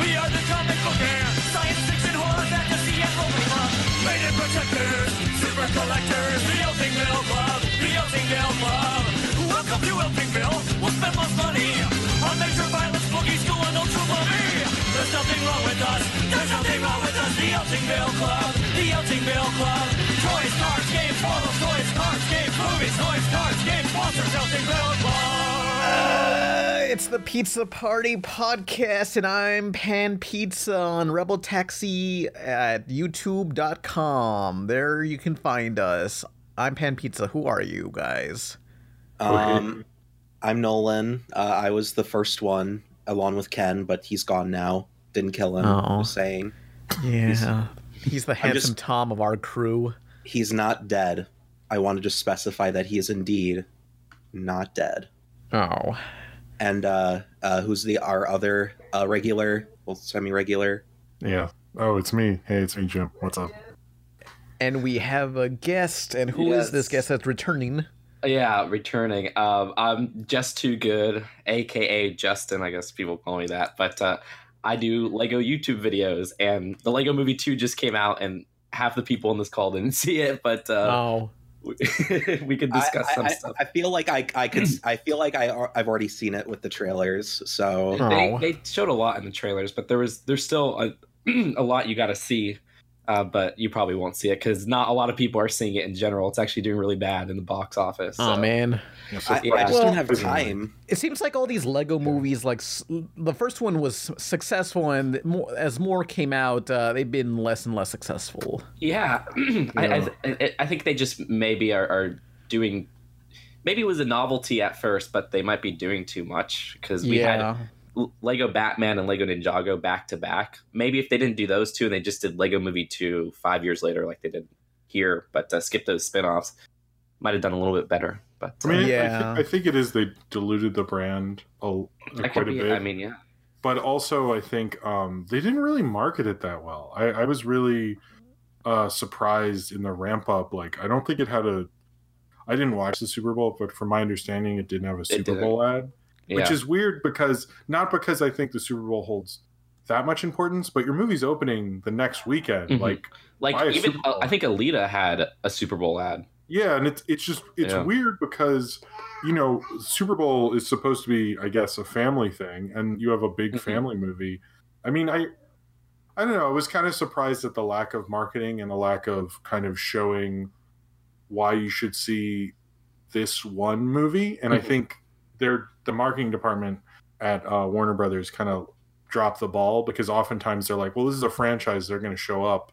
We are the comic book band. Science fiction, horror, protectors, super collectors. The Eltingville Club. The Eltingville Club. Welcome to Eltingville. We'll spend money on major violence, boogie school. There's nothing wrong with us. There's nothing wrong with us. The Eltingville Club. The Eltingville Club. Toys, cards, games, photos, toys, cards, games, movies, toys, cards, games, sponsors, Eltingville Club. It's the Pizza Party podcast, and I'm Pan Pizza on Rebel Taxi at YouTube.com. There you can find us. I'm Pan Pizza. Who are you guys? Um, I'm Nolan. Uh, I was the first one, along with Ken, but he's gone now. Didn't kill him. Oh. Just saying. Yeah, he's the handsome just- Tom of our crew. He's not dead. I want to just specify that he is indeed not dead. Oh, And uh, uh, who's the our other uh, regular, well, semi-regular? Yeah. Oh, it's me. Hey, it's me, Jim. What's up? and we have a guest. And who is this guest that's returning? Yeah, returning. Um, I'm just too good, aka Justin. I guess people call me that. But uh, I do Lego YouTube videos, and the Lego Movie Two just came out, and half the people in this call didn't see it. But uh, oh, we, we could discuss I- some I- stuff. I feel like I, I could. I feel like I I've already seen it with the trailers. So They, they showed a lot in the trailers, but there was there's still a, a lot you got to see. Uh, but you probably won't see it because not a lot of people are seeing it in general. It's actually doing really bad in the box office. oh man. So I, Yeah. I just Well- don't have time. It seems like all these Lego movies, like the first one was successful, and more, as more came out, uh, they've been less and less successful. Yeah, I, I, I, I think they just maybe are, are doing. Maybe it was a novelty at first, but they might be doing too much because we yeah, had L- Lego Batman and Lego Ninjago back to back. Maybe if they didn't do those two and they just did Lego Movie two five years later, like they did here, but uh, skip those spin-offs, might have done a little bit better. But I mean, I, Yeah. thi- I think it is they diluted the brand a, that quite could a bit. I mean, yeah, but also I think um, they didn't really market it that well. I, I was really uh, surprised in the ramp up. Like, I don't think it had a. I didn't watch the Super Bowl, but from my understanding, it didn't have a Super. Bowl ad, yeah. which is weird because not because I think the Super Bowl holds that much importance, but your movie's opening the next weekend. Mhm. Like, like even I think Alita had a Super Bowl ad. Yeah, and it's it's just it's Yeah. weird because you know Super Bowl is supposed to be, I guess, a family thing, and you have a big Mhm. family movie. I mean, I I don't know. I was kind of surprised at the lack of marketing and the lack of kind of showing why you should see this one movie. And I Mhm. think they're the marketing department at uh, Warner Brothers kind of dropped the ball because oftentimes they're like, "Well, this is a franchise; they're going to show up,"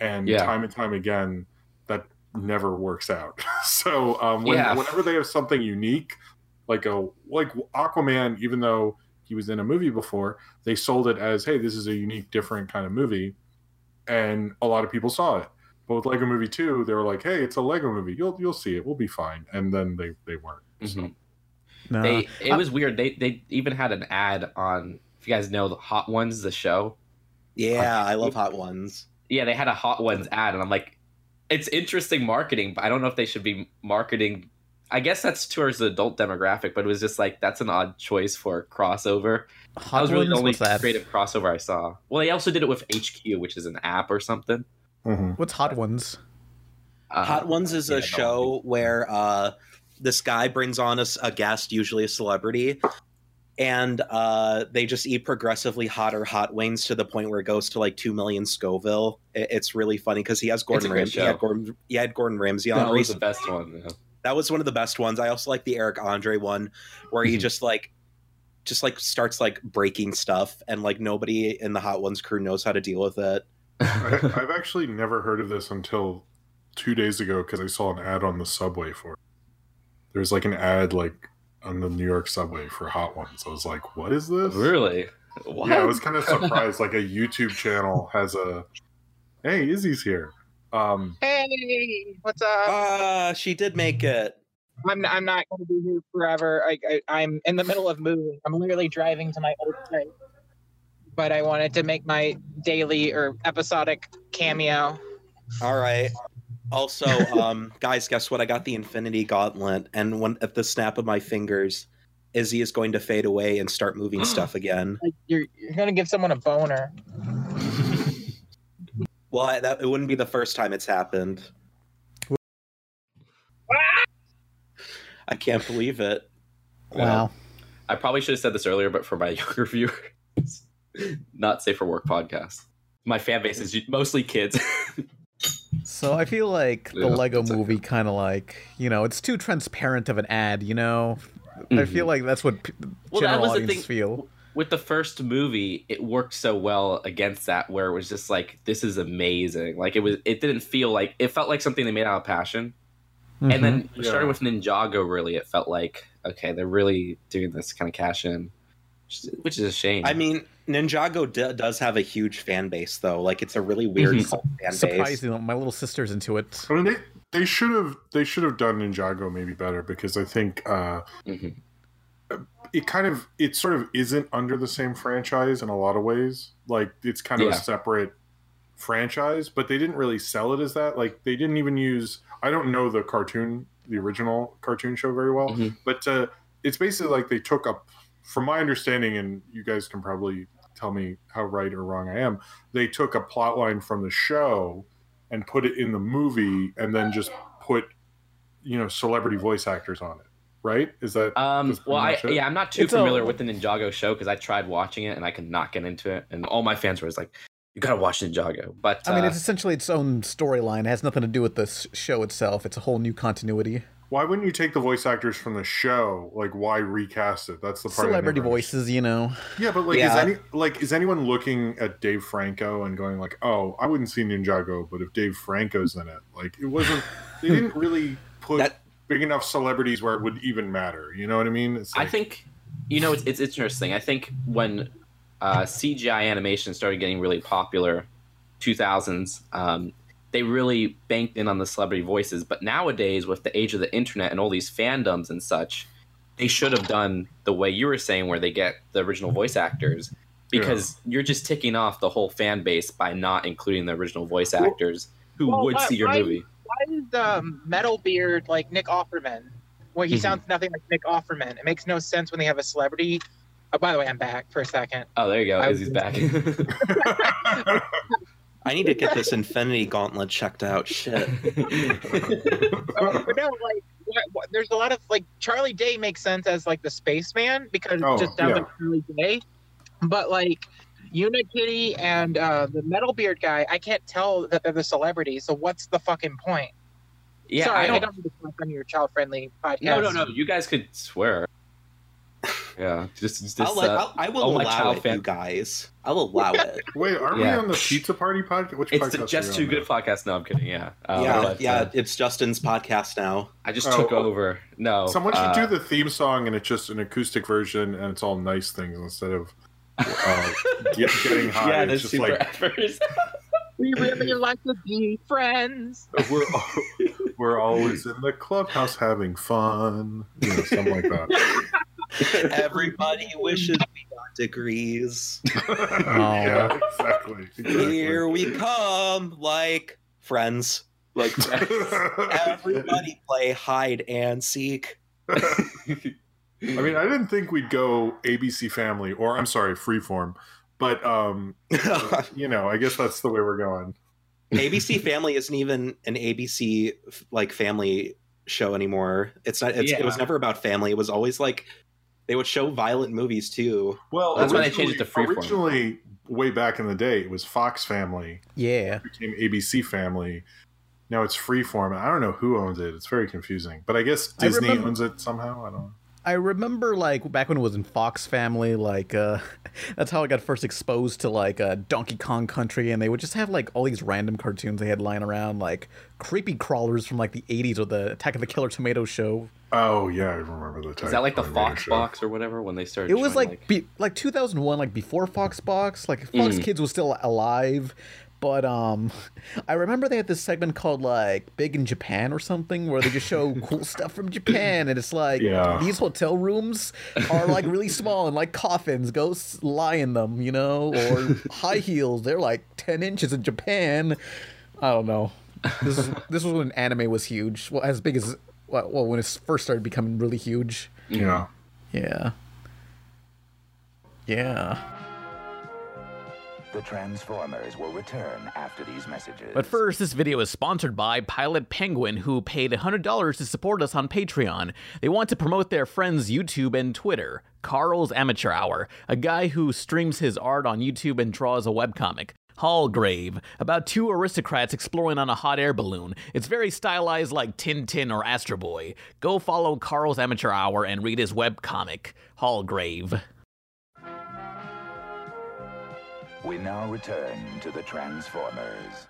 and Yeah. time and time again, that never works out. so um, when, Yeah. whenever they have something unique, like a like Aquaman, even though he was in a movie before, they sold it as, "Hey, this is a unique, different kind of movie," and a lot of people saw it. But with Lego Movie Two, they were like, "Hey, it's a Lego movie. You'll you'll see it. We'll be fine." And then they they weren't. So. No. They it was weird. They they even had an ad on. If you guys know the Hot Ones, the show. Yeah, I love Hot Ones. Yeah, they had a Hot Ones ad, and I'm like, it's interesting marketing, but I don't know if they should be marketing. I guess that's towards the adult demographic, but it was just like that's an odd choice for crossover. Hot that was really the only creative crossover I saw. Well, they also did it with HQ, which is an app or something. Mhm. What's Hot Ones? Uh, Hot Ones is yeah, a no. show where uh, this guy brings on a guest, usually a celebrity, and uh, they just eat progressively hotter hot wings to the point where it goes to like two million Scoville. It- it's really funny because he has Gordon great Ramsay. He had Gordon, he had Gordon Ramsay on That was the best one. yeah. That was one of the best ones. I also like the Eric Andre one where he Mhm. just like just like starts like breaking stuff and like nobody in the Hot Ones crew knows how to deal with it. I, I've actually never heard of this until two days ago because I saw an ad on the subway for it. There's like an ad like on the New York subway for Hot Ones. I was like, "What is this?" really? What? Yeah, I was kind of surprised. like a YouTube channel has a, "Hey, Izzy's here." Um, Hey, what's up? Ah, she did make it. I'm I'm not going to be here forever. I, I I'm in the middle of moving. I'm literally driving to my old place, but I wanted to make my daily or episodic cameo. All right. Also, um, guys, guess what? I got the Infinity Gauntlet, and when at the snap of my fingers, Izzy is going to fade away and start moving stuff again. Like you're you're gonna give someone a boner. Well, I, that it wouldn't be the first time it's happened. I can't believe it. Wow. I probably should have said this earlier, but for my younger viewers, not safe for work podcast. My fan base is mostly kids. So I feel like the Yeah, Lego that's okay. movie kind of like, you know, it's too transparent of an ad, you know? I feel like that's what p- Mm-hmm. Well, that general was the audience thing. feel. With the first movie, it worked so well against that, where it was just like, this is amazing. Like it was, it didn't feel like it felt like something they made out of passion. Mm-hmm. And then Yeah. starting with Ninjago, really, it felt like okay, they're really doing this kind of cash in, which is- a shame. I mean, Ninjago d- does have a huge fan base, though. Like, it's a really weird Mhm. cult fan base. surprisingly, my little sister's into it. I mean, they they should have they should have done Ninjago maybe better because I think uh, Mhm. it kind of it sort of isn't under the same franchise in a lot of ways. Like it's kind of Yeah. a separate franchise, but they didn't really sell it as that. Like they didn't even use. I don't know the cartoon, the original cartoon show very well, Mhm. but uh, it's basically like they took up, from my understanding, and you guys can probably tell me how right or wrong I am. They took a plot line from the show and put it in the movie, and then just put, you know, celebrity voice actors on it. Right? Is that Um, well, I, it? yeah, I'm not too It's a- familiar with the Ninjago show because I tried watching it and I could not get into it, and all my fans were just like, "You gotta watch Ninjago." But I mean, uh, it's essentially its own storyline. It has nothing to do with the show itself. It's a whole new continuity. Why wouldn't you take the voice actors from the show? Like, why recast it? That's the part. Celebrity never voices, you know. Yeah, but like, is any like is anyone looking at Dave Franco and going like, "Oh, I wouldn't see Ninjago, but if Dave Franco's in it, like, it wasn't. They didn't really put That- big enough celebrities where it would even matter. You know what I mean? It's I think, you know, it's, it's interesting. I think when uh, CGI animation started getting really popular, 2000s, um, they really banked in on the celebrity voices. But nowadays, with the age of the internet and all these fandoms and such, they should have done the way you were saying, where they get the original voice actors, because you're just ticking off the whole fan base by not including the original voice actors who Well, would why- see your why- movie. Why is um, Metal Beard like Nick Offerman? Well, he Mhm. sounds nothing like Nick Offerman. It makes no sense when they have a celebrity. Oh, by the way, I'm back for a second. Oh, there you go. Izzy's back. I need to get this Infinity Gauntlet checked out. Shit. But no, like what, what, there's a lot of like Charlie Day makes sense as like the spaceman because Oh, it just sounds yeah. like Charlie Day. But like Unikitty and uh, the Metal Beard guy, I can't tell that they're the celebrities. So what's the fucking point? yeah, Sorry, I I don't, don't, mean to talk on your child friendly podcast. No, no, no. You guys could swear. Yeah, just, just I'll let, uh, I'll, I will all allow child it, fan- you guys. I'll allow it. Wait, aren't Yeah. we on the Pizza Party podcast? Which it's podcast the Just Too on Good podcast. No, I'm kidding. Yeah, Uh, yeah, but, yeah. uh, It's Justin's podcast now. I just Oh, took oh. over. No, Someone should uh, do the theme song, and it's just an acoustic version, and it's all nice things instead of uh, get, getting high. Yeah, it's that's just super like effort. We really like to be friends. we're we're always in the clubhouse having fun, you know, something like that. Everybody wishes we got degrees. yeah, exactly. exactly. Here we come, like friends. like Everybody play hide and seek. I mean, I didn't think we'd go ABC Family, or I'm sorry, Freeform, but um, you know, I guess that's the way we're going. ABC Family isn't even an ABC like family show anymore. It's not. It's, It was never about family. It was always like they would show violent movies too. Well, That's why they changed it to originally- Freeform. Originally, way back in the day, it was Fox Family, Yeah. it became ABC Family. Now it's Freeform. I don't know who owns it. It's very confusing. But I guess I Disney remember- owns it somehow. I don't know. I remember like back when it was in Fox Family, like uh that's how I got first exposed to like uh Donkey Kong Country and they would just have like all these random cartoons they had lying around, like creepy crawlers from like the eighties or the Attack of the Killer Tomato show. Oh yeah, I remember the. Is that like the Type Fox show. box or whatever when they started? It was showing, like be, like two thousand one, like before Fox Box, like Fox Mm. Kids was still alive. But um I remember they had this segment called like Big in Japan or something where they just show cool stuff from Japan and it's like Yeah. these hotel rooms are like really small and like coffins, ghosts lie in them, you know, or high heels, they're like ten inches in Japan. I don't know. This is this was when anime was huge. Well as big as well, well when it first started becoming really huge. Yeah. Yeah. Yeah. The Transformers will return after these messages. But first, this video is sponsored by Pilot Penguin, who paid $100 to support us on Patreon. They want to promote their friend's YouTube and Twitter, Carl's Amateur Hour, a guy who streams his art on YouTube and draws a webcomic. Hallgrave, about two aristocrats exploring on a hot air balloon. It's very stylized like Tintin or Astro Boy. Go follow Carl's Amateur Hour and read his webcomic, Hallgrave. We now return to the Transformers.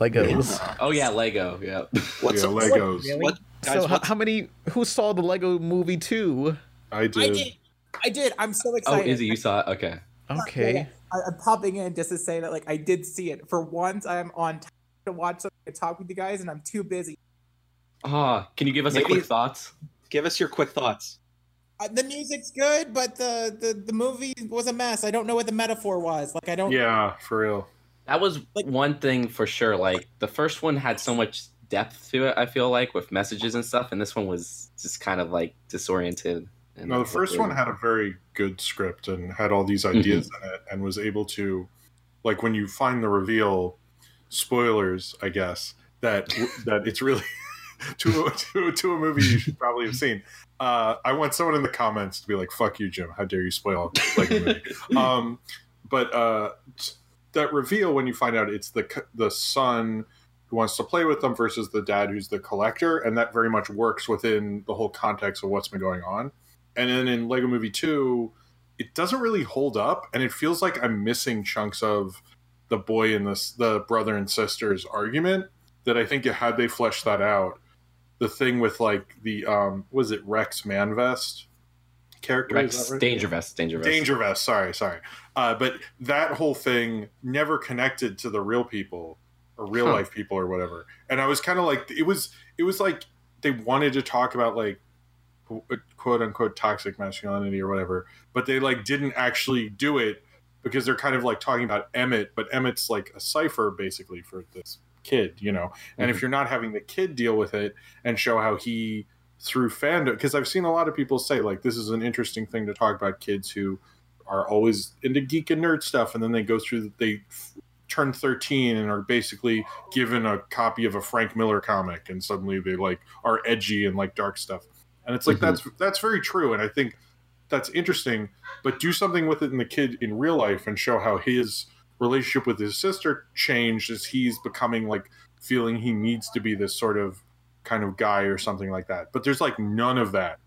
Legos. Oh yeah, Lego. Yeah. What's yeah, Legos. Really? what guys? So, h- what's, how many? Who saw the Lego Movie 2? I did. I did. I did. I'm so excited. oh, excited. Izzy, you saw it? Okay. Okay. I, I'm popping in just to say that like I did see it. For once, I'm on time to watch something and talk with you guys, and I'm too busy. Ah, can you give us a quick thoughts? give us your quick thoughts. Uh, the music's good, but the, the the movie was a mess. I don't know what the metaphor was. Like I don't. Yeah, for real. That was Like- one thing for sure. Like the first one had so much depth to it. I feel like with messages and stuff, and this one was just kind of like disoriented. And No, the first one had a very good script and had all these ideas in it, and was able to, like, when you find the reveal, spoilers, I guess that that it's really to a, to, to a movie you should probably have seen. Uh, I want someone in the comments to be like, "Fuck you, Jim! How dare you spoil like a movie?" um, but uh, that reveal when you find out it's the the son who wants to play with them versus the dad who's the collector, and that very much works within the whole context of what's been going on. And then in Lego Movie 2, it doesn't really hold up, and it feels like I'm missing chunks of the boy and the, the brother and sister's argument that I think had they fleshed that out, the thing with like the, um, was it Rex Manvest character? Rex right? Danger Vest. Danger Vest. Danger Vest, sorry, sorry. Uh, but that whole thing never connected to the real people or real Huh. life people or whatever. And I was kind of like, it was, it was like they wanted to talk about like quote unquote toxic masculinity or whatever, but they like didn't actually do it because they're kind of like talking about Emmett, but Emmett's like a cipher basically for this kid, you know. And if you're not having the kid deal with it and show how he through fandom, because I've seen a lot of people say like this is an interesting thing to talk about kids who are always into geek and nerd stuff, and then they go through they f- turn 13 and are basically given a copy of a Frank Miller comic, and suddenly they like are edgy and like dark stuff. And it's like Mhm. that's that's very true, and I think that's interesting. But do something with it in the kid in real life and show how his relationship with his sister changed as he's becoming like feeling he needs to be this sort of kind of guy or something like that. But there's like none of that.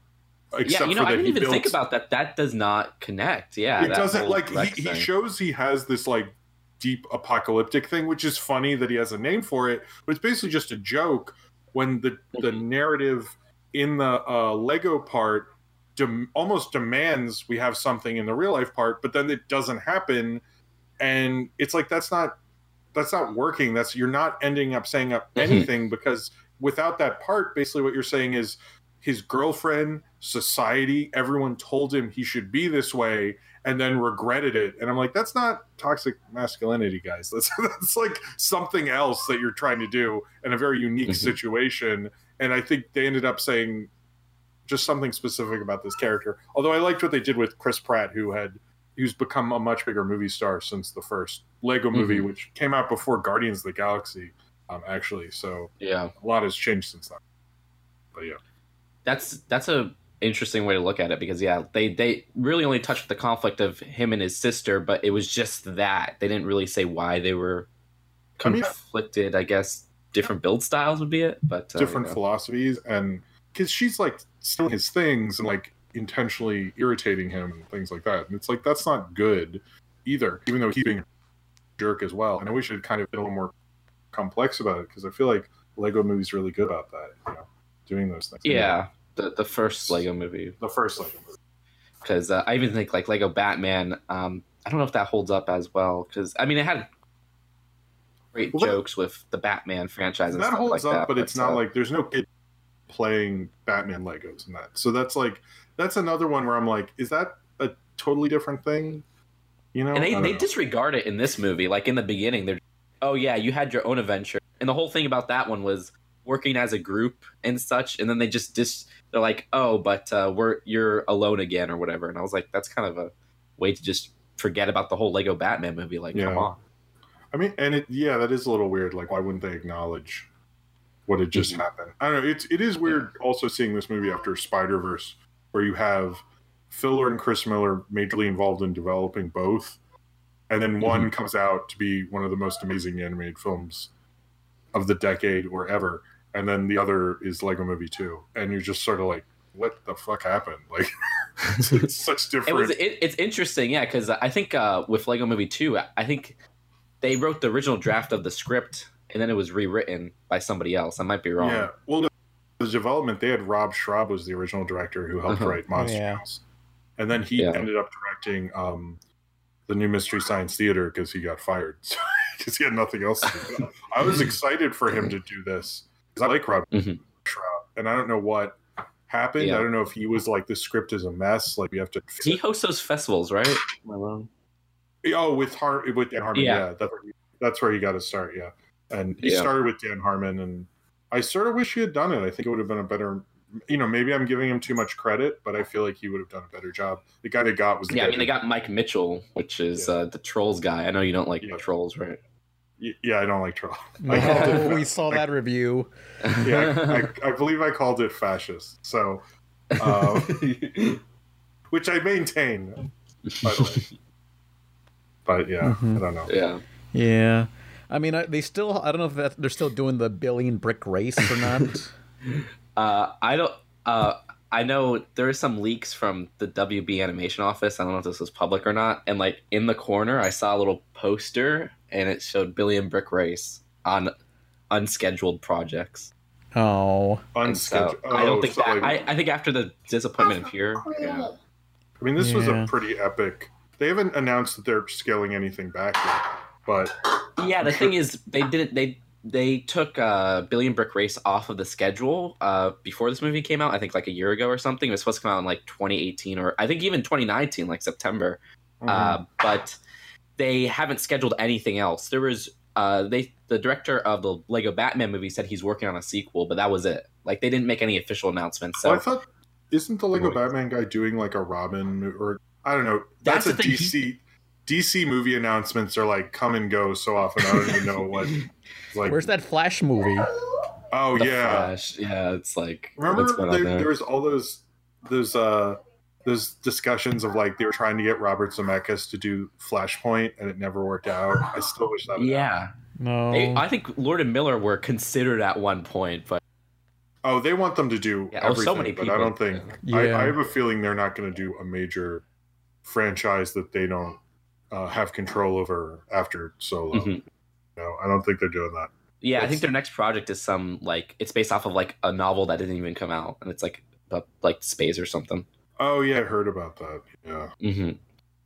Yeah, you know, I didn't even think about that. That does not connect. Yeah, it doesn't like he, he shows he has this like deep apocalyptic thing which is funny that he has a name for it but it's basically just a joke when the the narrative in the uh, lego part dem- almost demands we have something in the real life part but then it doesn't happen and it's like that's not that's not working. That's you're not ending up saying up Mhm. anything because without that part basically what you're saying is his girlfriend society everyone told him he should be this way and then regretted it. And i'm like that's not toxic masculinity guys. That's that's like something else that you're trying to do in a very unique Mhm. situation. And i think they ended up saying just something specific about this character. Although i liked what they did with chris pratt who had who's become a much bigger movie star since the first lego movie Mhm. which came out before guardians of the galaxy um, actually so Yeah, a lot has changed since then but yeah that's that's a interesting way to look at it because yeah, they they really only touched the conflict of him and his sister, but it was just that they didn't really say why they were I mean- conflicted. I guess different build styles would be it, but uh, different you know. philosophies and because she's like stealing his things and like intentionally irritating him and things like that and it's like that's not good either even though he's being a jerk as well and i wish it had kind of been a little more complex about it because i feel like lego movie's really good about that you know doing those things Yeah, the the first Lego movie the first lego movie because uh, I even think like Lego Batman. Um, I don't know if that holds up as well because I mean it had great Well, that- jokes with the Batman franchise. And that stuff holds like up that, but it's not uh, like there's no kid playing batman legos in that so that's like that's another one where i'm like is that a totally different thing you know and they, they know. disregard it in this movie. Like in the beginning, they're oh yeah, you had your own adventure, and the whole thing about that one was working as a group and such, and then they just dis they're like, oh, but uh, we're you're alone again or whatever, and I was like, that's kind of a way to just forget about the whole Lego Batman movie. Like, Yeah. come on. I mean, and it yeah, that is a little weird. Like, why wouldn't they acknowledge what had just Mhm. happened? I don't know. It's it is weird also seeing this movie after Spider Verse, where you have Phil Lord and Chris Miller majorly involved in developing both, and then one comes out to be one of the most amazing animated films of the decade or ever, and then the other is Lego Movie Two, and you're just sort of like, what the fuck happened? Like, it's, it's such It different. was it, it's interesting, yeah, because I think uh, with Lego Movie Two, I think they wrote the original draft of the script and then it was rewritten by somebody else. I might be wrong. Yeah. Well, the, the development they had Rob Schrab was the original director who helped Uh-huh. write Monster Yeah. House, and then he Yeah. ended up directing um, the new Mystery Science Theater because he got fired because he had nothing else to do. I was excited for him to do this because I like Rob Mhm. Schrab, and I don't know what happened. Yeah. I don't know if he was like the script is a mess, like we have to. He hosts those festivals, right? Am I wrong? Oh, with Har with Dan Harmon, Yeah. yeah, that's where he, that's where he got to start, yeah. And he Yeah. started with Dan Harmon, and I sort of wish he had done it. I think it would have been a better, you know, maybe I'm giving him too much credit, but I feel like he would have done a better job. The guy they got was the Yeah, I mean they got Mike Mitchell, which is Yeah. uh, the Trolls guy. I know you don't like Yeah. Trolls, right? Yeah, I don't like troll. I called No, we saw that review. Yeah, I, I believe I called it fascist. So, uh, which I maintain, by the way. But yeah, Mhm. I don't know. yeah. Yeah. I mean, I, they still, I don't know if that, they're still doing the billion brick race or not. Uh, I don't. Uh, I know there are some leaks from the WB animation office. I don't know if this was public or not. And like in the corner, I saw a little poster, and it showed Billion Brick Race on unscheduled projects. oh. And so Unscheduled. I don't oh, think so, that. I, I think after the disappointment of here, yeah. I mean, this was a pretty epic. They haven't announced that they're scaling anything back yet, but Yeah, the thing is, they didn't. They they took uh, Billion Brick Race off of the schedule uh, before this movie came out. I think like a year ago or something. It was supposed to come out in like 2018 or I think even 2019, like September. mm-hmm. Uh, but they haven't scheduled anything else. There was uh, they the director of the Lego Batman movie said he's working on a sequel, but that was it. Like they didn't make any official announcements. So Well, I thought isn't the Lego Batman guy doing like a Robin or I don't know. That's, That's a DC. thing, DC. DC movie announcements are like come and go so often. I don't even know what. Like, Where's that Flash movie? oh The yeah, Flash, yeah, it's like remember what's there, there? there was all those those uh those discussions of like they were trying to get Robert Zemeckis to do Flashpoint and it never worked out. I still wish that. had yeah, No. They- I think Lord and Miller were considered at one point, but Oh, they want them to do Yeah, oh, so everything, many but I don't think. Yeah. I, I have a feeling they're not going to do a major franchise that they don't uh, have control over after Solo. Mhm. No, I don't think they're doing that. Yeah, I think their next project is some like it's based off of like a novel that didn't even come out, and it's like about like space or something. Oh yeah, I heard about that. Yeah, Mm-hmm.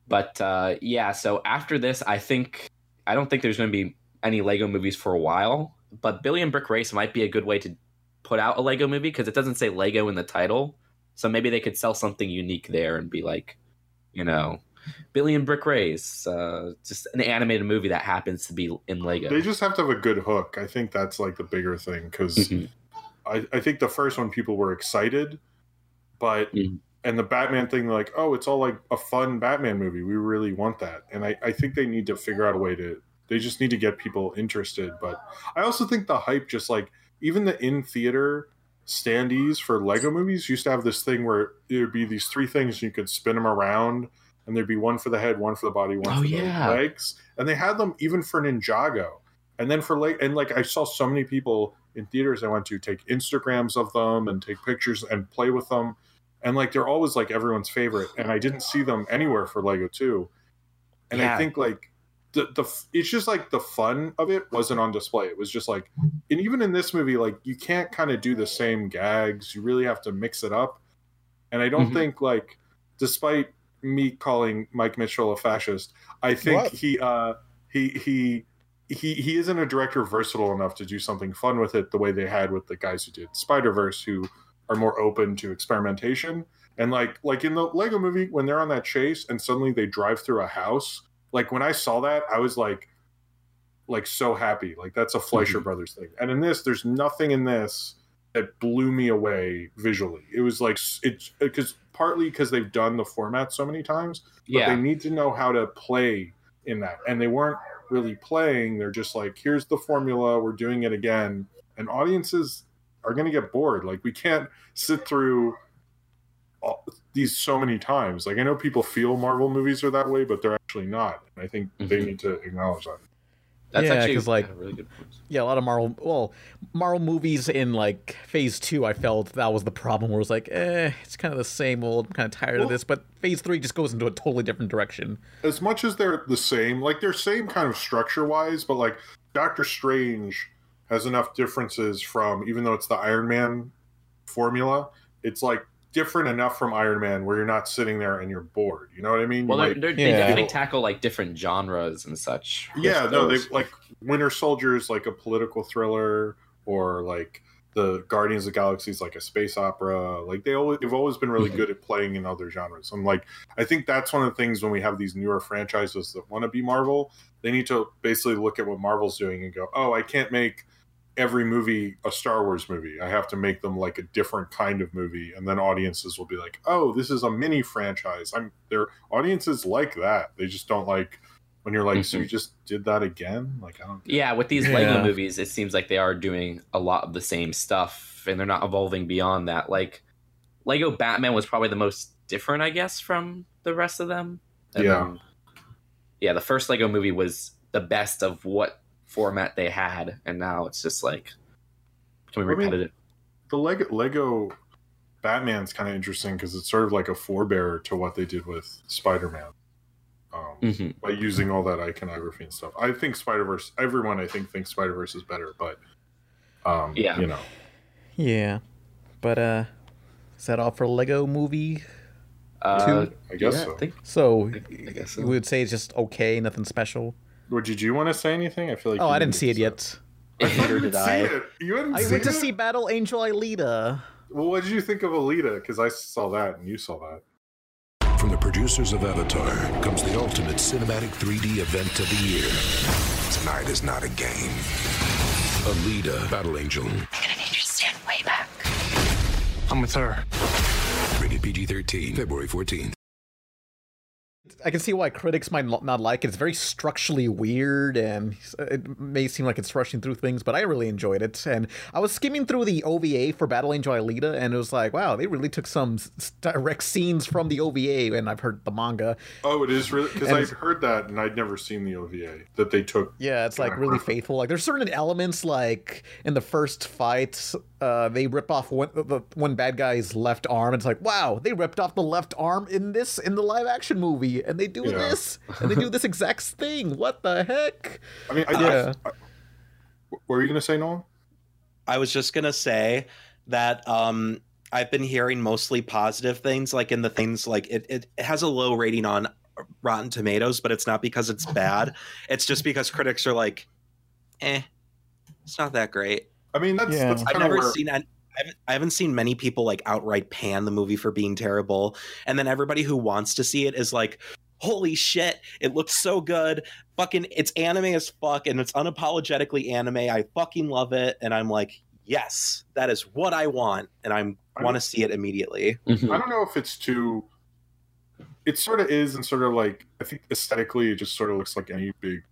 But uh, yeah, so after this, I think I don't think there's going to be any Lego movies for a while. But Billion Brick Race might be a good way to put out a Lego movie because it doesn't say Lego in the title, so maybe they could sell something unique there and be like, you know, Billion Brick Race, uh, just an animated movie that happens to be in Lego. they just have to have a good hook. I think that's like the bigger thing because Mhm. I, I think the first one people were excited, but Mhm. and the Batman thing, like, oh, it's all like a fun Batman movie. We really want that, and I, I think they need to figure out a way to. They just need to get people interested. But I also think the hype, just like even the in theater standees for Lego movies, used to have this thing where it would be these three things and you could spin them around, and there'd be one for the head, one for the body, one Oh, for yeah. the legs, and they had them even for Ninjago. And then for like, and like I saw so many people in theaters I went to take Instagrams of them and take pictures and play with them, and like they're always like everyone's favorite. And I didn't see them anywhere for Lego Two, and I think like the the it's just like the fun of it wasn't on display. It was just like, and even in this movie, like you can't kind of do the same gags. You really have to mix it up, and I don't Mhm. think like, despite me calling Mike Mitchell a fascist, I think What? he uh he he he he isn't a director versatile enough to do something fun with it the way they had with the guys who did Spider Verse, who are more open to experimentation. And like like in the Lego movie, when they're on that chase and suddenly they drive through a house, like when I saw that, I was like, like so happy. Like that's a Fleischer Mhm. Brothers thing. And in this, there's nothing in this that blew me away visually. It was like it's because partly because they've done the format so many times, but Yeah. they need to know how to play in that. And they weren't really playing. They're just like, here's the formula. We're doing it again. And audiences are going to get bored. Like we can't sit through all, these so many times. Like I know people feel Marvel movies are that way, but they're actually not. And I think they Mhm. need to acknowledge that. That's Yeah, actually 'cause, like- a really good point. Yeah, a lot of Marvel. Well, Marvel movies in like Phase Two, I felt that was the problem. Where it was like, eh, it's kind of the same old. I'm kind of tired Well- of this. But Phase Three just goes into a totally different direction. As much as they're the same, like they're same kind of structure wise, but like Doctor Strange has enough differences from even though it's the Iron Man formula, it's like different enough from Iron Man where you're not sitting there and you're bored. You know what I mean? Well, You they're, they're, Yeah. definitely tackle like different genres and such. yeah no they like winter soldier is like a political thriller or like the guardians of the galaxy is like a space opera like they always they've always been really Mhm. good at playing in other genres i'm like i think that's one of the things when we have these newer franchises that want to be marvel they need to basically look at what marvel's doing and go oh i can't make every movie a star wars movie i have to make them like a different kind of movie and then audiences will be like oh this is a mini franchise i'm their audiences like that they just don't like when you're like, so Mhm. you just did that again? Like, I don't. Yeah, with these Yeah. Lego movies, it seems like they are doing a lot of the same stuff, and they're not evolving beyond that. Like Lego Batman was probably the most different, I guess, from the rest of them. And Yeah. then- yeah, the first Lego movie was the best of what format they had, and now it's just like becoming I mean, repetitive. The Lego Lego Batman's kind of interesting because it's sort of like a forebearer to what they did with Spider Man. Um, Mhm. By using all that iconography and stuff, I think Spider Verse. Everyone, I think, thinks Spider Verse is better, but um, Yeah. you know, Yeah, but uh, is that all for Lego Movie? Uh, I guess yeah, so. I think So I guess so. we would say it's just okay, nothing special. Or did you want to say anything? I feel like Oh, I didn't see it yet. I thought you Neither did I. it. You hadn't I seen went to it? see Battle Angel Alita. Well, what did you think of Alita? Because I saw that and you saw that. From the producers of Avatar comes the ultimate cinematic 3D event of the year. Tonight is not a game. Alita Battle Angel. I'm gonna need you to stand way back. I'm with her. Rated PG 13, February 14th. I can see why critics might not like it. It's very structurally weird, and it may seem like it's rushing through things, but I really enjoyed it. And I was skimming through the OVA for Battle Angel Alita, and it was like, wow, they really took some direct scenes from the OVA, and I've heard the manga. Oh, it is really because it's- heard that and I'd never seen the OVA that they took. Yeah, it's like really faithful. Like there's certain elements, like in the first fight, uh, they rip off one the one bad guy's left arm. It's like, wow, they ripped off the left arm in this in the live action movie, and they do Yeah. this, and they do this exact thing. What the heck? I mean, I, Yeah. I, I, what were you gonna say, Nolan? I was just gonna say that um, I've been hearing mostly positive things, like in the things like it, it has a low rating on Rotten Tomatoes, but it's not because it's bad. It's just because critics are like, eh, it's not that great. I mean, that's, Yeah. that's I've never where, seen an- I haven't, I haven't seen many people like outright pan the movie for being terrible, and then everybody who wants to see it is like, "Holy shit! It looks so good! Fucking, it's anime as fuck, and it's unapologetically anime. I fucking love it!" And I'm like, "Yes, that is what I want, and I'm I want to see it immediately." Mhm. I don't know if it's too. It sort of is, and sort of like I think aesthetically, it just sort of looks like any big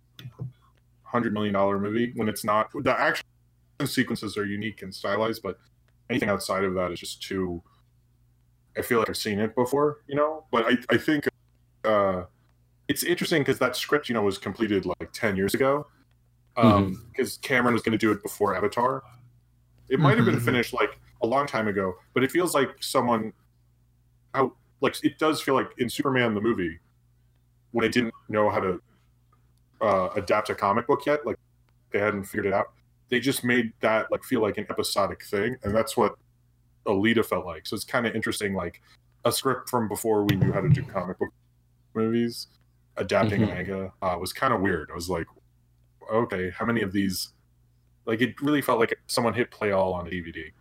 hundred million dollar movie when it's not. The action sequences are unique and stylized, but anything outside of that is just too. I feel like I've seen it before, you know. But I I think uh, it's interesting because that script, you know, was completed like ten years ago. Because Cameron was going to do it before Avatar. It might have been Mhm. finished like a long time ago, but it feels like someone out like it does feel like in Superman the movie when they didn't know how to uh, adapt a comic book yet, like they hadn't figured it out. They just made that like feel like an episodic thing, and that's what Alita felt like. So it's kind of interesting, like a script from before we knew how to do comic book movies, adapting Mhm. a manga uh, was kind of weird. I was like, okay, how many of these? Like it really felt like someone hit play all on DVD.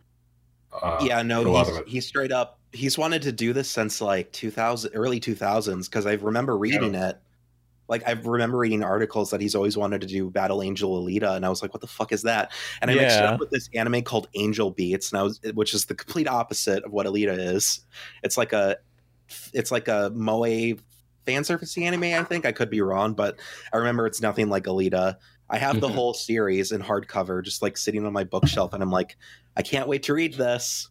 Uh, yeah, no, he's, of it. he straight up he's wanted to do this since like 2000, early 2000s, because I remember reading it. Like I remember reading articles that he's always wanted to do Battle Angel Alita, and I was like, "What the fuck is that?" And I mixed it up with this anime called Angel Beats, and I was, which is the complete opposite of what Alita is. It's like a, it's like a moe fan service anime. I think I could be wrong, but I remember it's nothing like Alita. I have the Mhm. whole series in hardcover, just like sitting on my bookshelf, and I'm like, I can't wait to read this.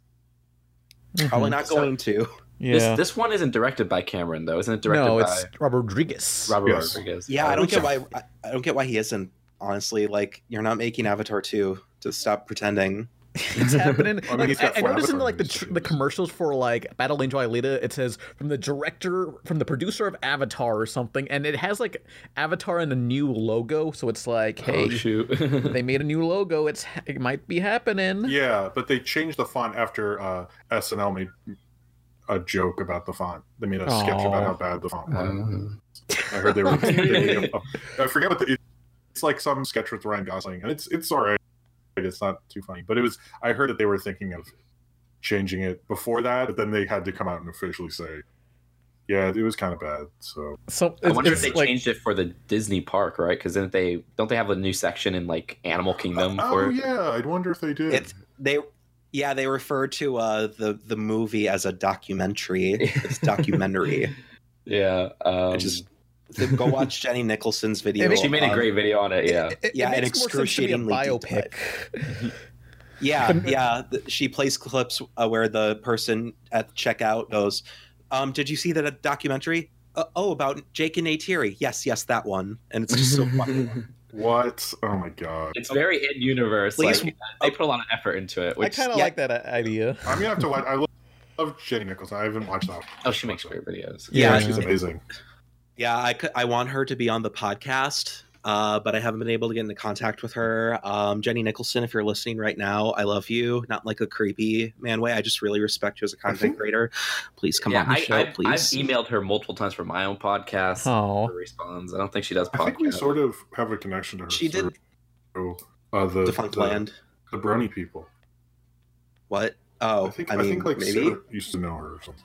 Probably Mhm. not So- going to. Yeah. This this one isn't directed by Cameron though, isn't it? Directed no, by it's Robert Rodriguez. Robert Yes. Rodriguez. Yeah, I don't get why. I, I don't get why he isn't. Honestly, like you're not making Avatar two to stop pretending. it's happening. I mean, like, he's I, got I noticed in Avatar like the tr- the commercials for like Battle Angel Alita, it says from the director, from the producer of Avatar or something, and it has like Avatar and a new logo. So it's like, hey, Oh shoot. they made a new logo. It's it might be happening. Yeah, but they changed the font after uh, SNL made a joke about the font. They made a sketch about how bad the font was. Um, I heard they were. they made a- a- I forget what the, it's like. Some sketch with Ryan Gosling, and it's it's alright. It's not too funny, but it was. I heard that they were thinking of changing it before that, but then they had to come out and officially say, "Yeah, it was kind of bad." So So I wonder if they like, changed it for the Disney park, right? Because then they don't they have a new section in like Animal Kingdom oh for yeah, I'd wonder if they did. It's they. Yeah, they refer to uh, the the movie as a documentary. It's documentary. yeah. Um, I just go watch Jenny Nicholson's video. It- she made a great video on it. Yeah. it, it Yeah, an makes more sense to be a excruciatingly biopic. Yeah, yeah. She plays clips uh, where the person at checkout goes, um, "Did you see that documentary? Uh, oh, about Jake and Neytiri? Yes, yes, that one." And it's just so funny. What? Oh my god! It's very in universe. Please- Like they put a lot of effort into it. I kind of yeah. like that uh, idea. I'm gonna have to watch. I love, love Jenny Nichols. I haven't watched that. oh, she makes great videos. Yeah, Yeah. she's amazing. Yeah, I could, I want her to be on the podcast, uh, but I haven't been able to get into contact with her. Um, Jenny Nicholson, if you're listening right now, I love you. Not like a creepy man way. I just really respect you as a content creator. Please come yeah, on the I, show, I, I've emailed her multiple times for my own podcast. Oh, She responds. I don't think she does I think we sort of have a connection to her. She did- through, uh, the Defunct the, Land. the Brony people. What? Oh, I think I I, mean, think like maybe. Sarah used to know her or something.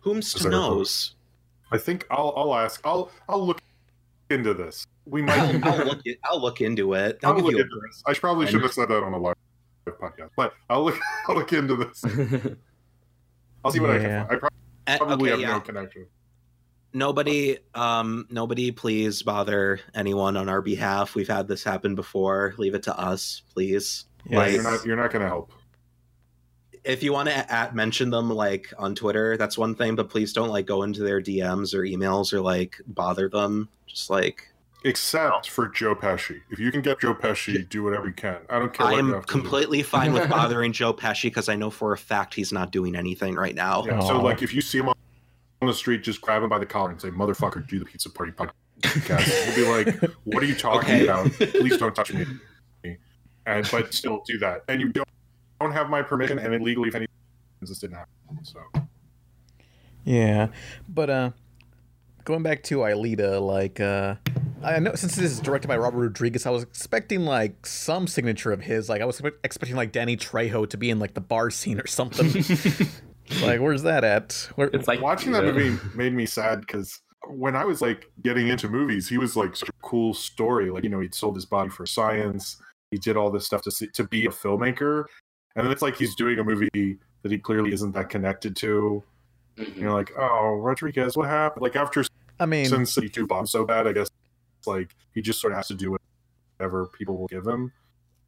Whom's to there a vote? knows? I think I'll I'll ask. I'll I'll look into this. We might. I'll, I'll look. It, I'll look into it. I'll, I'll look you. into this. I probably should know. have said that on a live podcast, but I'll look. I'll look into this. I'll see what I can find. I prob- A, probably okay, have yeah. no connection. Nobody, um, nobody, please bother anyone on our behalf. We've had this happen before. Leave it to us, please. Yeah, like, You're not. You're not going to help. If you want to at mention them like on Twitter, that's one thing, but please don't like go into their DMs or emails or like bother them. Just like Except for Joe Pesci. If you can get Joe Pesci, do whatever you can. I don't care. I am have to do. completely fine with bothering Joe Pesci because I know for a fact he's not doing anything right now. Yeah, so like if you see him on on the street, just grab him by the collar and say, "Motherfucker, do the pizza party podcast." He'll be like, "What are you talking Okay. about? Please don't touch me." And but still do that, and you don't don't have my permission, and illegally, if any this didn't happen. So Yeah, but uh, going back to Alita, like uh, I know since this is directed by Robert Rodriguez, I was expecting like some signature of his. Like I was expecting like Danny Trejo to be in like the bar scene or something. like where's that at? Where, it's like watching that movie made me sad because when I was like getting into movies, he was like such a cool story. Like you know, he'd sold his body for science. He did all this stuff to see, to be a filmmaker, and then it's like he's doing a movie that he clearly isn't that connected to. mhm. You're like, oh, Rodriguez, what happened? Like after I mean, Sin City Two bombed so bad, I guess it's like he just sort of has to do whatever people will give him.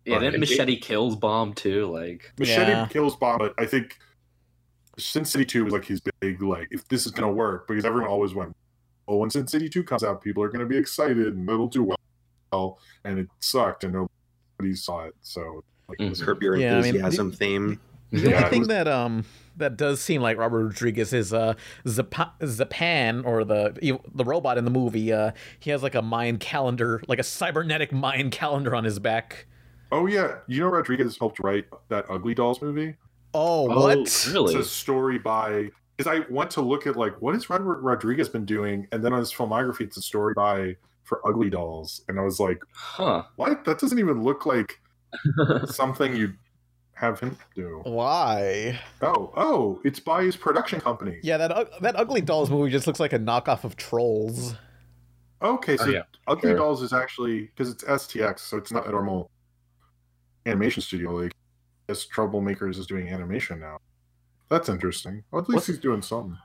Yeah, then But- Machete kills Bomb too. Like Machete Yeah. kills bomb, but I think Sin City Two was like his big like if this is gonna work because everyone always went, oh, when Sin City Two comes out, people are gonna be excited and it'll do well, and it sucked and nobody saw it. So like, Mhm. this- Curb Your Yeah, I mean, Enthusiasm theme. the Yeah, only it thing that um that does seem like Robert Rodriguez is uh Zap- Zapan or the the robot in the movie. Uh, he has like a mind calendar, like a cybernetic mind calendar on his back. oh yeah, you know Rodriguez helped write that Ugly Dolls movie. Oh, oh, what? Really? It's a story by because I went to look at like what has Robert Rodriguez been doing, and then on his filmography, it's a story by for Ugly Dolls, and I was like, Huh. what? That doesn't even look like something you'd have him do. Why? Oh, oh, it's by his production company. Yeah, that ug- that Ugly Dolls movie just looks like a knockoff of Trolls. Okay, oh, so Oh, yeah. Ugly Sure. Dolls is actually because it's STX, so it's not a normal animation studio. Like, as Troublemakers is doing animation now. That's interesting. Well, at least What's- he's doing something.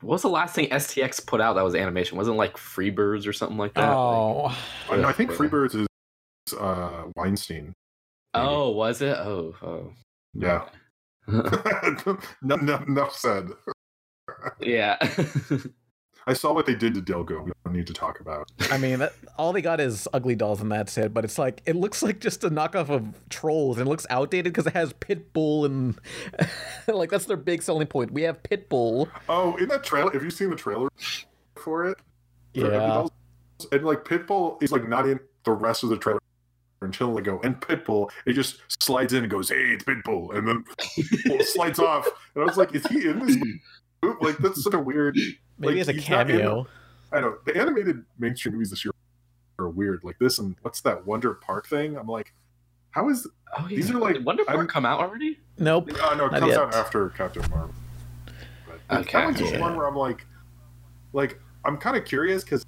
What was the last thing STX put out that was animation? Wasn't it like Freebirds or something like that? Like- Oh, I, know, I think Yeah. Freebirds is uh, Weinstein. oh, was it? Oh, oh. Yeah. no, no, enough said. Yeah. I saw what they did to Delgo. We don't need to talk about. I mean, that, all they got is ugly dolls, and that's it. But it's like it looks like just a knockoff of Trolls, and it looks outdated because it has Pitbull, and like that's their big selling point. We have Pitbull. Oh, in that trailer, have you seen the trailer for it? For Yeah. And like Pitbull is like not in the rest of the trailer until they go and Pitbull. It just slides in and goes, "Hey, it's Pitbull," and then Pitbull slides off. And I was like, "Is he in this?" movie? Like that's such a weird. Maybe like, as a he's not in cameo. I know the animated mainstream movies this year are weird. Like this and what's that Wonder Park thing? I'm like, how is oh, These are like- Did Wonder Park I'm- come out already? Nope. Oh no, it comes yet. out after Captain Marvel. But Okay, that one's just yeah. one where I'm like, like I'm kind of curious because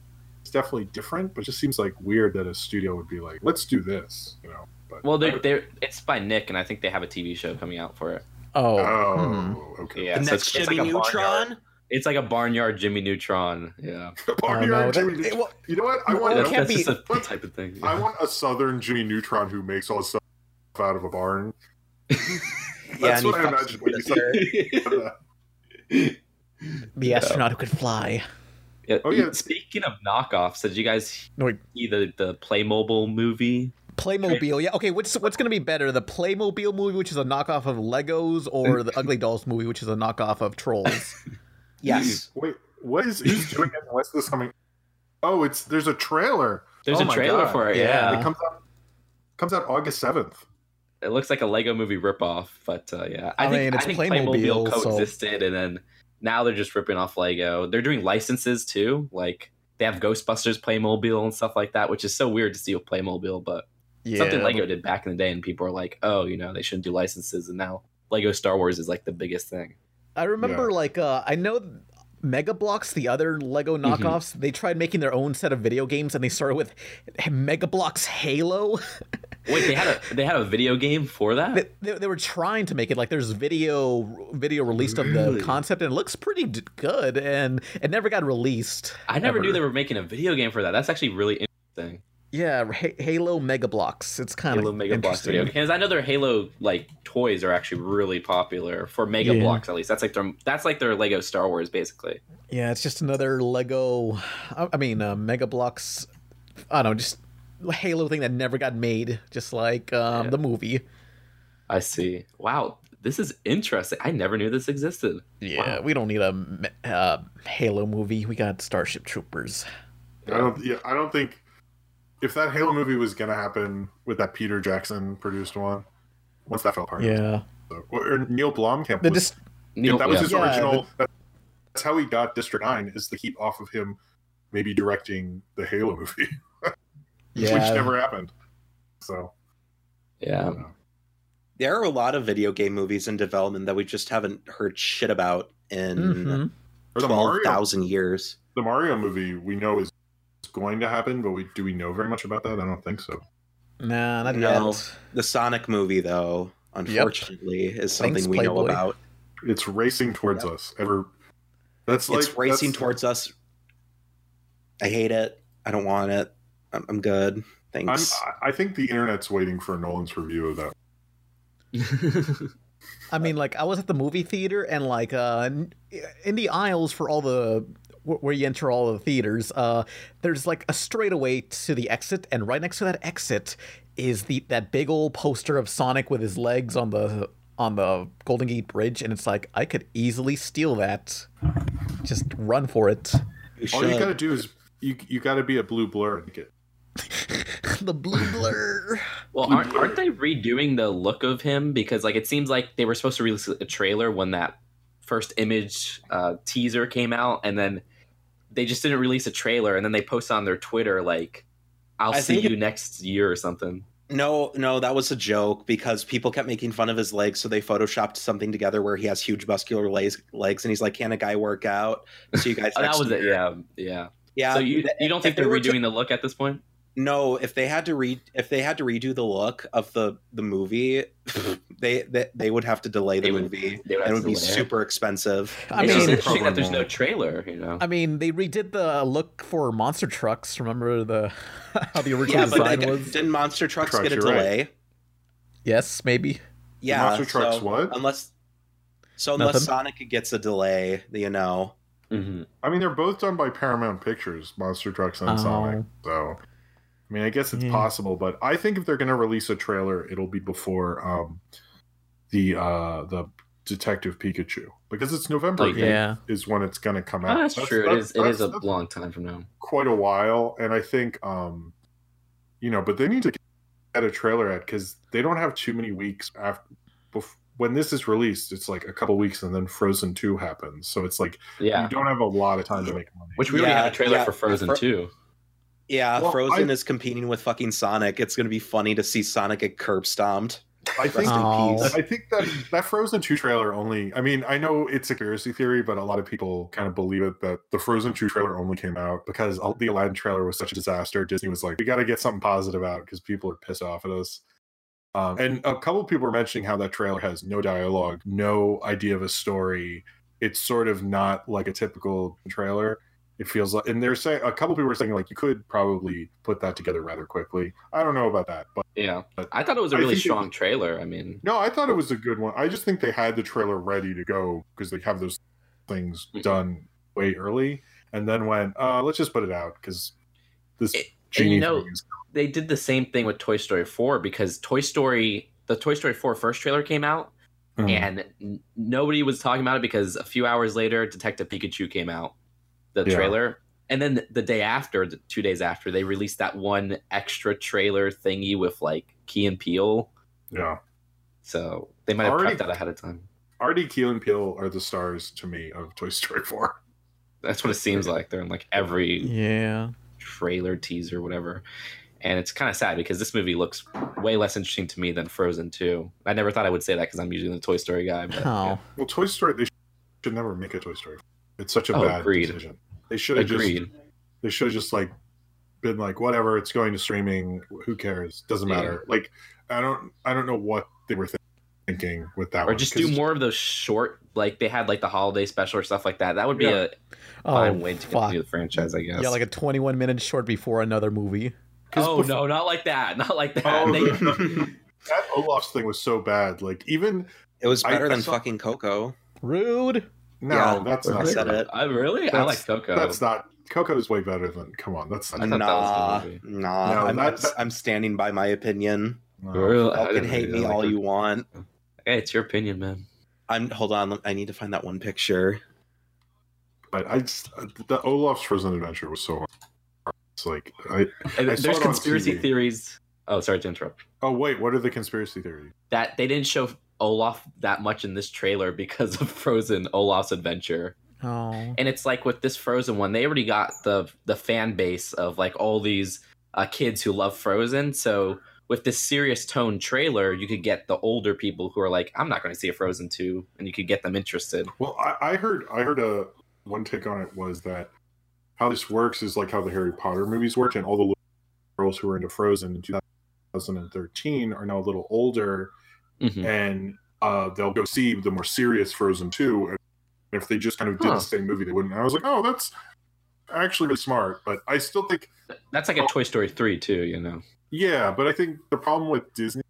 it's definitely different, but it just seems like weird that a studio would be like, let's do this, you know. But Well, they're, they're it's by Nick, and I think they have a TV show coming out for it. Oh, oh, hmm. okay. Yeah, the so next it's, it's Jimmy like a barnyard. Neutron. It's like a barnyard Jimmy Neutron. Yeah, Barnyard Oh, that- Jimmy it- well, you know what? I want, it that's, can't that's be- just a type of thing. I want a Southern Jimmy Neutron who makes all his stuff out of a barn. That's and he what I fucks imagined when you with said the astronaut who could fly. Yeah, Oh, yeah. Speaking of knockoffs, did you guys No, see the the Playmobil movie? Playmobil. Yeah. Okay. What's what's gonna be better, the Playmobil movie, which is a knockoff of Legos, or the Ugly Dolls movie, which is a knockoff of Trolls? Yes. Wait, what is who's doing it? What's this coming? Oh, it's there's a trailer. There's Oh a trailer God. for it. Yeah. Yeah. It comes out comes out August seventh. it looks like a Lego movie ripoff, but uh, yeah, I, I think mean, it's I think Playmobil, Playmobil so- coexisted, and then now they're just ripping off Lego. They're doing licenses too, like they have Ghostbusters Playmobil and stuff like that, which is so weird to see with Playmobil, but Yeah. something Lego did back in the day, and people are like, oh, you know, they shouldn't do licenses, and now Lego Star Wars is like the biggest thing. I remember, like, uh, I know Mega Bloks, the other Lego Mm-hmm. knockoffs, they tried making their own set of video games, and they started with Mega Bloks Halo. Wait, they had a they had a video game for that? they, they, they were trying to make it like there's video video released of the concept, and it looks pretty d- good, and it never got released. I never knew they were making a video game for that. That's actually really interesting. Yeah, H- Halo Mega Bloks. It's kind Halo of Mega Bloks interesting. video games. I know their Halo like toys are actually really popular for Mega Yeah. Blocks at least. That's like their that's like their Lego Star Wars basically. Yeah, it's just another Lego. I I mean, uh, Mega Bloks. I don't know, just Halo thing that never got made, just like um, Yeah. the movie. I see. Wow, this is interesting. I never knew this existed. Yeah, Wow. we don't need a uh, Halo movie. We got Starship Troopers. I don't. Yeah, I don't think if that Halo movie was gonna happen with that Peter Jackson produced one, once that fell apart. Yeah, So, or Neil Blomkamp. they Was, just yeah, that was yeah. his Yeah, original. that's how he got District Nine is the keep off of him, maybe directing the Halo movie, which never happened. So yeah. don't know. There are a lot of video game movies in development that we just haven't heard shit about in Mhm. Or the twelve thousand years. the Mario movie we know is going to happen, but we do we know very much about that? I don't think so. Nah, not No. yet. The Sonic movie, though, unfortunately, is something Thanks, we know about. It's racing towards us. Ever. That's like it's racing that's- towards us. I hate it. I don't want it. I'm, I'm good. I'm, Thanks. I- I think the internet's waiting for Nolan's review of that. I mean, like I was at the movie theater and like uh, in the aisles for all the where you enter all the theaters, uh, there's like a straightaway to the exit, and right next to that exit is the that big old poster of Sonic with his legs on the on the Golden Gate Bridge, and it's like I could easily steal that. Just run for it. You All you gotta do is you you gotta be a blue blur and get. the blue blur. Well, aren't, aren't they redoing the look of him? Because like it seems like they were supposed to release a trailer when that first image uh, teaser came out, and then they just didn't release a trailer, and then they post on their Twitter like, "I'll I see think you next year" or something. No, no, that was a joke because people kept making fun of his legs, so they photoshopped something together where he has huge muscular legs, legs and he's like, "Can a guy work out?" So you guys, Oh, that next was it. Yeah, yeah. Yeah. so you you don't think they they're were to- redoing the look at this point? No, if they had to re if they had to redo the look of the the movie, they they, they would have to delay the They would- movie. would and it would be delay it. super expensive. I it's mean, interesting that there's no trailer. You know, I mean, they redid the look for monster trucks. Remember the how the original Yeah, but design they- was? didn't Monster Trucks Trucks, get a you're right. delay? Yes, maybe. Yeah, Monster Trucks so what? Unless so unless Nothing. Sonic gets a delay, you know. Mhm. I mean, they're both done by Paramount Pictures, Monster Trucks and Oh. Sonic. So, I mean, I guess it's Yeah. possible, but I think if they're going to release a trailer, it'll be before um, the uh, the Detective Pikachu because it's November. Oh, yeah. is when it's going to come Oh, out. that's, true. It is. It is a that's long time from now. quite a while, and I think, um, you know, but they need to get a trailer at because they don't have too many weeks after. Bef- when this is released, it's like a couple weeks, and then Frozen Two happens. So it's like Yeah, you don't have a lot of time to make money. which we already Yeah, have a trailer yeah, for Frozen Fro- too. Yeah, Well, Frozen I- is competing with fucking Sonic. It's gonna be funny to see Sonic get curb stomped. I think Oh. I think that that Frozen 2 trailer only I mean, I know it's a conspiracy theory, but a lot of people kind of believe it that the Frozen 2 trailer only came out because the Aladdin trailer was such a disaster. Disney was like, we got to get something positive out because people are pissed off at us. Um, and a couple of people were mentioning how that trailer has no dialogue, no idea of a story. It's sort of not like a typical trailer. It feels like, and they're saying a couple people were saying like you could probably put that together rather quickly. I don't know about that, but Yeah, But I thought it was a really strong trailer. I mean, no, I thought it was a good one. I just think they had the trailer ready to go because they have those things Mhm. done way early, and then went, uh, let's just put it out because this It- genie you know- thing is they did the same thing with Toy Story 4 because Toy Story, the Toy Story 4 first trailer came out, Mhm. and n- nobody was talking about it because a few hours later, Detective Pikachu came out, the Yeah. trailer. And then the day after, the two days after, they released that one extra trailer thingy with like Key and Peele. yeah. So they might have Already- prepped that ahead of time. Artie Key and Peele are the stars to me of Toy Story 4. That's what it seems like. They're in like every Yeah. trailer, teaser, whatever. And it's kind of sad because this movie looks way less interesting to me than Frozen 2. I never thought I would say that because I'm usually the Toy Story guy. But Oh. Well, Toy Story, they should never make a Toy Story. It's such a Oh, bad agreed. decision. They should have just they should have just like been like whatever it's going to streaming who cares doesn't Yeah. matter like i don't i don't know what they were thinking with that Or one, just 'cause do more of those short, like they had like the holiday special or stuff like that. That would be Yeah. a Oh, fine way to fuck. continue the franchise, I guess. Yeah, like a 21 minute short before another movie. oh before- no, not like that, not like that. Oh, They- that olaf's thing was so bad like even It was better I than saw- fucking Coco. Rude. No Yeah, that's I not said true. it. I really, I like That's- Coco. that's not coco's way better than come on that's not thought that was Nah, nah. No, I'm, that- I'm, I'm standing by my opinion. no. Really? I You can hate really me like all it. you want. Hey, it's your opinion, man. I'm hold on. I need to find that one picture. but i just the olaf's frozen adventure was so hard it's like i And I saw there's it on conspiracy TV. theories. Oh, sorry to interrupt. oh wait what are the conspiracy theories That they didn't show Olaf that much in this trailer because of Frozen Olaf's adventure. Oh. and it's like with this frozen one they already got the the fan base of like all these uh, kids who love frozen so with this serious tone trailer you could get the older people who are like i'm not going to see a frozen 2 and you could get them interested Well, I, I heard I heard a one take on it was that how this works is like how the Harry Potter movies worked, and all the little girls who were into Frozen in 2013 are now a little older, Mhm. and uh, they'll go see the more serious Frozen two. And if they just kind of did Huh. the same movie, they wouldn't. And I was like, oh, that's actually really smart. But I still think, that's like a toy story 3 too you know yeah. But I think the problem with Disney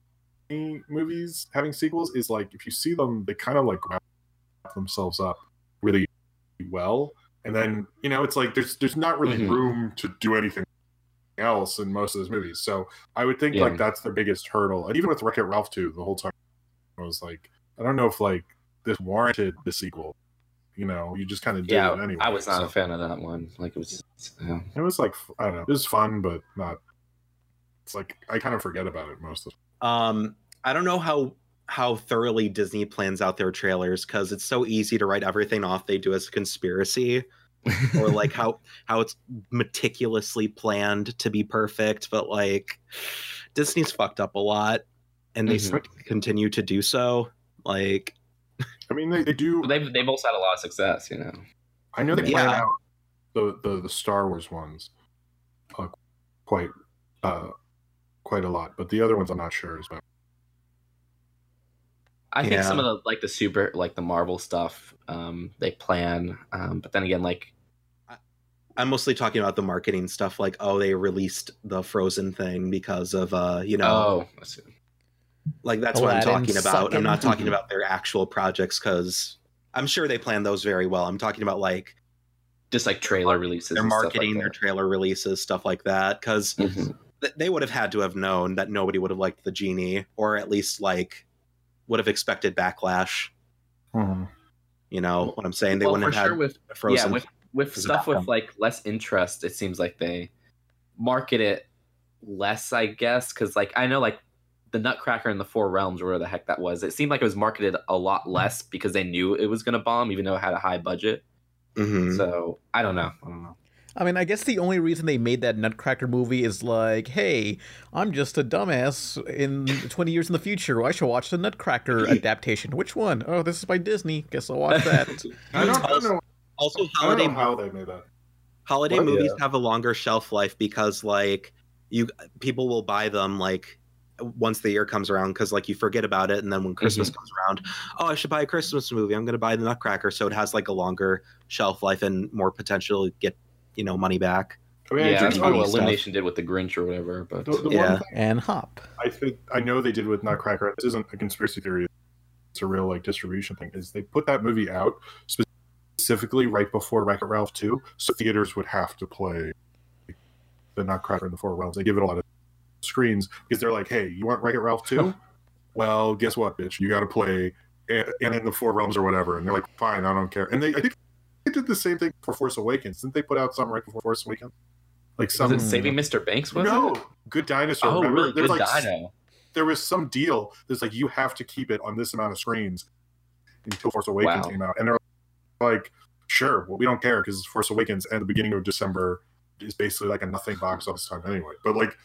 movies having sequels is like if you see them, they kind of like wrap themselves up really well and then you know it's like there's there's not really Mhm. room to do anything else in most of those movies so i would think Yeah. like that's the biggest hurdle and even with wreck it ralph 2 the whole time i was like i don't know if like this warranted the sequel you know you just kind of did yeah it anyway i was not so. a fan of that one like it was yeah. it was like i don't know it was fun but not it's like i kind of forget about it most of Um, I don't know how how thoroughly Disney plans out their trailers because it's so easy to write everything off they do as a conspiracy, or like how how it's meticulously planned to be perfect. But like Disney's fucked up a lot, and they Mhm. s- continue to do so. Like i mean they, they do they've, they've also had a lot of success you know I know they plan out the the, the Star Wars ones uh, quite uh, quite a lot, but the other ones I'm not sure as well. I think Yeah. some of the like the super like the Marvel stuff um they plan um but then again like I'm mostly talking about the marketing stuff, like oh, they released the Frozen thing because of uh, you know, oh I see. Like that's what I'm talking about. I'm not talking about their actual projects because I'm sure they plan those very well. I'm talking about like just like trailer releases their and stuff like marketing, their trailer releases, stuff like that. Because Mhm. th- they would have had to have known that nobody would have liked the genie, or at least like would have expected backlash. You know what I'm saying? They Well, wouldn't have sure had with Frozen. yeah with with stuff that. with like less interest it seems like they market it less i guess because like i know like the nutcracker and the four realms or whatever the heck that was it seemed like it was marketed a lot less because they knew it was going to bomb even though it had a high budget Mhm. so i don't know i don't know I mean, I guess the only reason they made that Nutcracker movie is like, hey, I'm just a dumbass in 20 years in the future. I should watch the Nutcracker adaptation. Which one? Oh, this is by Disney. Guess I'll watch that. I don't, I don't know. Also, I don't holiday know how they made that. holiday What? movies have a longer shelf life because like you people will buy them like once the year comes around because like you forget about it and then when christmas mm-hmm. comes around oh i should buy a christmas movie i'm going to buy the nutcracker so it has like a longer shelf life and more potential to get you know money back I mean, I yeah do that's know probably what stuff. Illumination did with the grinch or whatever but the, the Yeah. and Hop. I think I know they did with Nutcracker. This isn't a conspiracy theory; it's a real like distribution thing. Is they put that movie out specifically right before Wreck It Ralph two, so theaters would have to play the Nutcracker in the Four Realms. They give it a lot of screens because they're like, "Hey, you want Wreck It Ralph two? well, guess what, bitch? You got to play and in the Four Realms or whatever." And they're like, "Fine, I don't care." And they, I think they did the same thing for Force Awakens. Didn't they put out something right before Force Awakens? Like some was it saving mr banks was no, it Good Dinosaur. oh remember? really There's good like dino there was some deal that's like you have to keep it on this amount of screens until Force Awakens Wow. came out, and they're like, sure, well, we don't care because Force Awakens and the beginning of December is basically like a nothing box office time anyway. But like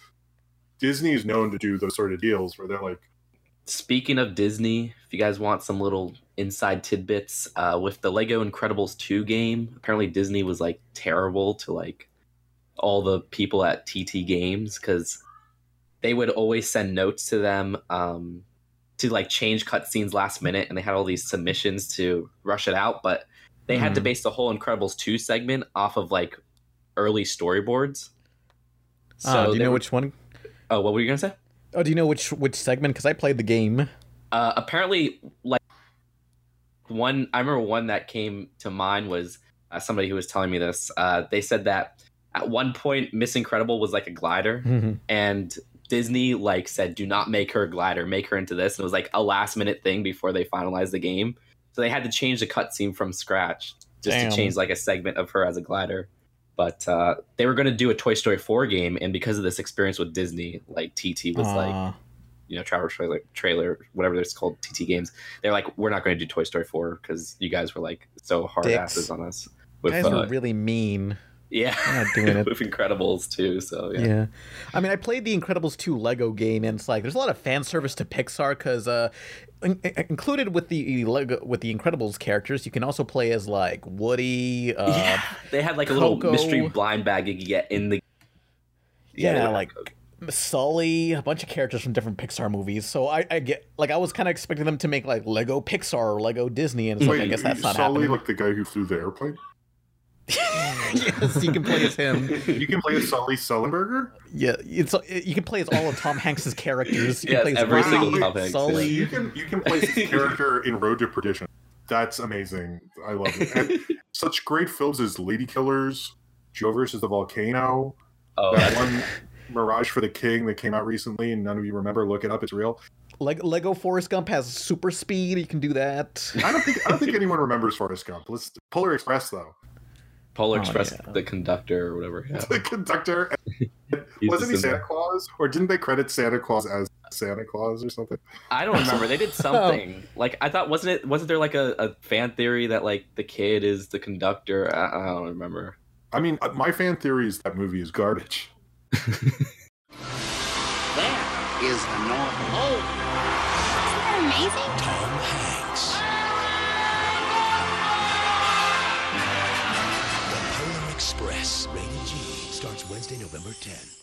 Disney is known to do those sort of deals where they're like, Speaking of Disney, if you guys want some little inside tidbits, uh, with the Lego Incredibles 2 game, apparently Disney was like terrible to like all the people at TT Games because they would always send notes to them um, to like change cutscenes last minute, and they had all these submissions to rush it out, but they had to Mhm. base the whole Incredibles 2 segment off of like early storyboards. Ah, do you know were- which one? Oh, what were you gonna say? Oh, do you know which which segment? Because I played the game. Uh, apparently, like one, I remember one that came to mind was uh, somebody who was telling me this. Uh, they said that at one point, Miss Incredible was like a glider, Mhm. and Disney like said, "Do not make her a glider. Make her into this." And it was like a last minute thing before they finalized the game, so they had to change the cutscene from scratch just Damn. to change like a segment of her as a glider. But uh, they were going to do a Toy Story 4 game, and because of this experience with Disney, like TT was like you know Travis trailer, trailer whatever it's called TT games. They're like, we're not going to do Toy Story four because you guys were like so hard Dicks. asses on us. You With guys uh, really mean. Yeah, I'm not doing it. with Incredibles too. So yeah. Yeah. I mean, I played the Incredibles 2 Lego game, and it's like there's a lot of fan service to Pixar because uh, in- in- included with the Lego with the Incredibles characters, you can also play as like Woody. Uh, Yeah, they had like a little mystery blind bag you could get in the. Yeah, they would have like Coco. Sully, a bunch of characters from different Pixar movies. So I, I get like I was kind of expecting them to make like Lego Pixar or Lego Disney, and it's like I guess that's not Sully, happening. like the guy who flew the airplane? yes, you can play as him. You can play as Sully Sullenberger? Yeah, it's you can play as all of Tom Hanks's characters. You can Yes, play as every Woody, single Tom Hanks, Sully. You can you can play this character in Road to Perdition. That's amazing. I love it. And such great films as Lady Killers, Joe versus the Volcano, Oh, that one Mirage for the King that came out recently and none of you remember. Look it up; it's real. Leg- Lego Forrest Gump has super speed. You can do that. I don't think I don't think anyone remembers Forrest Gump. Let's Polar Express though. Polar Oh, Express, yeah. the conductor or whatever. Yeah. The conductor wasn't he Santa there. Claus, or didn't they credit Santa Claus as Santa Claus or something? I don't remember. They did something. Like I thought, wasn't it? Wasn't there like a, a fan theory that like the kid is the conductor? I, I don't remember. I mean, uh, my fan theory is that movie is garbage. that is the North Pole. Isn't that amazing? Wednesday, November 10th.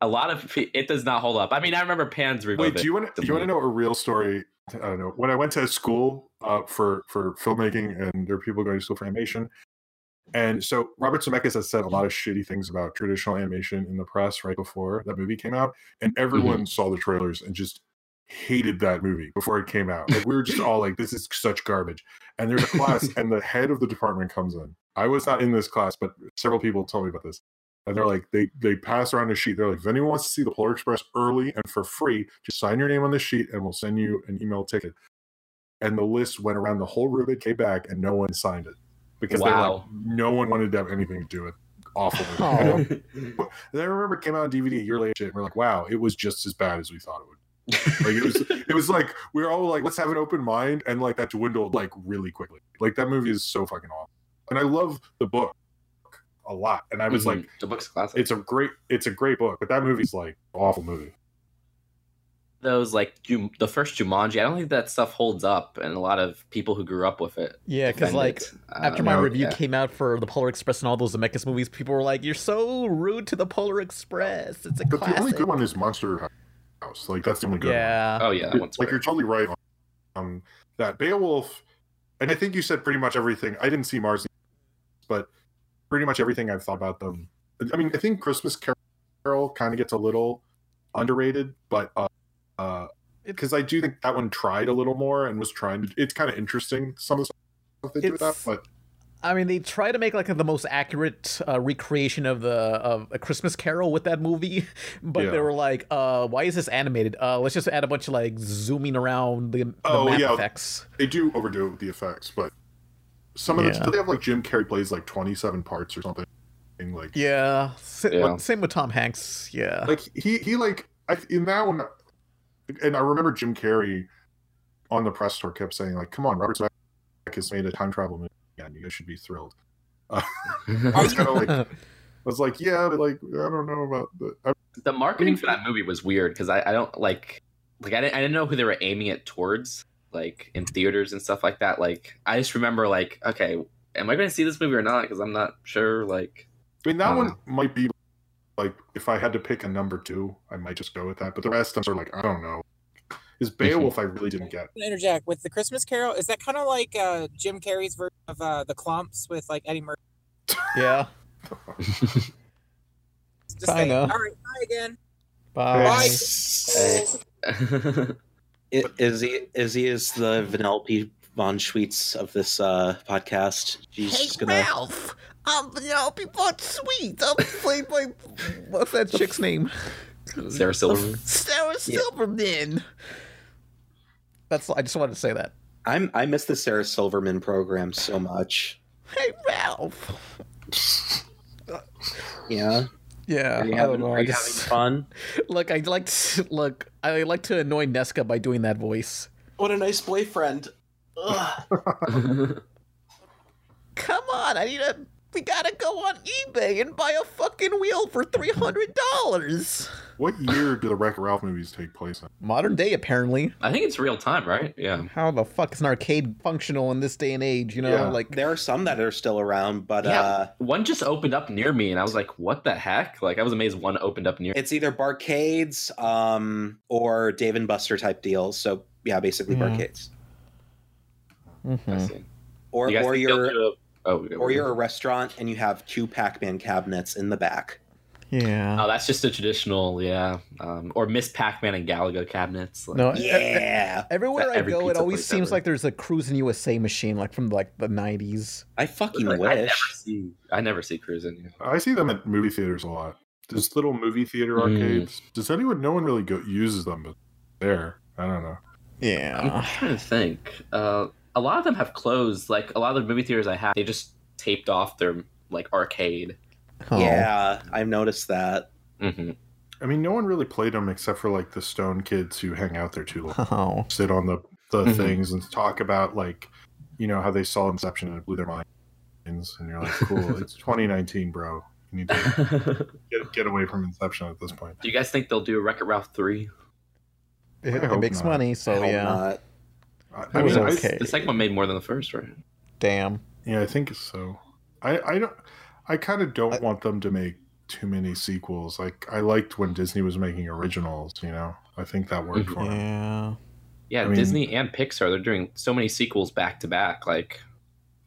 A lot of it does not hold up. I mean, I remember Pan's review. Wait, of it do you want to? Do you want to know a real story? I don't know. When I went to school uh, for for filmmaking, and there are people going to school for animation, and so Robert Zemeckis has said a lot of shitty things about traditional animation in the press right before that movie came out, and everyone saw the trailers and just hated that movie before it came out. Like we were just all like, "This is such garbage." And there's a class, and the head of the department comes in. I was not in this class, but several people told me about this. And they're like they they pass around a sheet. They're like if anyone wants to see the polar express early and for free just sign your name on the sheet and we'll send you an email ticket. And the list went around the whole room. It came back and no one signed it because they were like, no one wanted to have anything to do with awful Oh. and then i remember it came out on dvd a year later and we're like wow it was just as bad as we thought it would. Like it was it was like we were all like let's have an open mind and like that dwindled like really quickly. Like that movie is so fucking awful and i love the book a lot and i was Mhm. like the book's classic. it's a great it's a great book but that movie's like awful movie Those like Jum- the first Jumanji. I don't think that stuff holds up, and a lot of people who grew up with it. Yeah, because like it. after my no, review yeah. came out for the Polar Express and all those Zemeckis movies, people were like, "You're so rude to the Polar Express. It's a but the only good one is monster house like that's the only good yeah. Oh yeah, that one's like great. you're totally right on um, that beowulf and i think you said pretty much everything i didn't see mars but pretty much everything i've thought about them i mean i think christmas carol kind of gets a little underrated but uh uh because i do think that one tried a little more and was trying to it's kind of interesting some of the stuff they do with that but I mean, they try to make like the most accurate uh, recreation of the of a Christmas Carol with that movie, but they were like, uh, "Why is this animated? Uh, let's just add a bunch of like zooming around the, the Oh, yeah. effects." they do overdo the effects but some of Yeah. the they have like jim carrey plays like 27 parts or something like Yeah, sa- Yeah. same with Tom Hanks. Yeah, like he he like I, in that one and i remember jim carrey on the press tour kept saying like come on robert zemeckis has made a time travel movie and you guys should be thrilled uh, i was kind of like i was like yeah but like i don't know about the I, the marketing for that movie was weird because I, I don't like like I didn't, I didn't know who they were aiming it towards like in theaters and stuff like that like i just remember like okay am i going to see this movie or not because i'm not sure like I mean that Uh. one might be like if i had to pick a number two i might just go with that but the rest i'm sort of like i don't know is beowulf i really didn't get interject with the Christmas Carol. Is that kind of like uh, Jim Carrey's version of uh, the Klumps with like Eddie Murphy? yeah. Just saying. Kinda. All right, bye again. Bye. Bye. I- Izzy, Izzy is he is the Vanellope von Schweetz of this uh, podcast. She's just gonna. Ralph, I'm Vanellope Von Schweetz. I'm played by what's that chick's name? sarah silverman Sarah Yeah. Silverman. That's. I just wanted to say that. I'm I miss the Sarah Silverman program so much. Hey, Ralph. Yeah, Yeah, are you I having, don't know. are I just having fun? look. I like to look. I like to annoy Nesca by doing that voice. What a nice boyfriend. Ugh. Come on, I need a. We gotta go on eBay and buy a fucking wheel for three hundred dollars. what year do the wreck ralph movies take place in Modern day, apparently. i think it's real time right yeah How the fuck is an arcade functional in this day and age? You know, Yeah. like There are some that are still around, but yeah uh, one just opened up near me and i was like what the heck like i was amazed one opened up near it's either barcades um, or Dave and Buster type deals. So yeah, basically Yeah. barcades. mhm. I see. Or You or think they'll you're do a- oh, yeah, or you're a restaurant and you have two Pac-Man cabinets in the back. yeah. Oh, that's just a traditional, yeah. Um, or Miss Pac-Man and Galaga cabinets. Like, No, Yeah, Everywhere I Every go, it always seems ever. like there's a Cruis'n USA machine, like from like the '90s. I fucking like, I never wish. see. I never see cruising. I see them at movie theaters a lot. There's little movie theater Mm. arcades. Does anyone? No one really go, uses them, but there. I don't know. Yeah. I'm trying to think. Uh, a lot of them have closed. Like a lot of the movie theaters I have, they just taped off their like arcade. Oh. Yeah, I've noticed that. hmm I mean, no one really played them except for like the stone kids who hang out there too long, Oh. sit on the the Mhm. things and talk about like, you know, how they saw Inception and it blew their minds. And you're like, cool, it's 2019, bro. You need to get, get away from Inception at this point. Do you guys think they'll do Wreck It Ralph three? It, it makes not. money, I so hope yeah. not. I, That I was mean, I- okay. The second one made more than the first, right? Damn. yeah, I think so. I I don't. I kind of don't want them to make too many sequels. Like I liked when Disney was making originals. You know, I think that worked mm-hmm. for them. Yeah. Yeah, I mean- Disney and Pixar, they're doing so many sequels back to back. Like,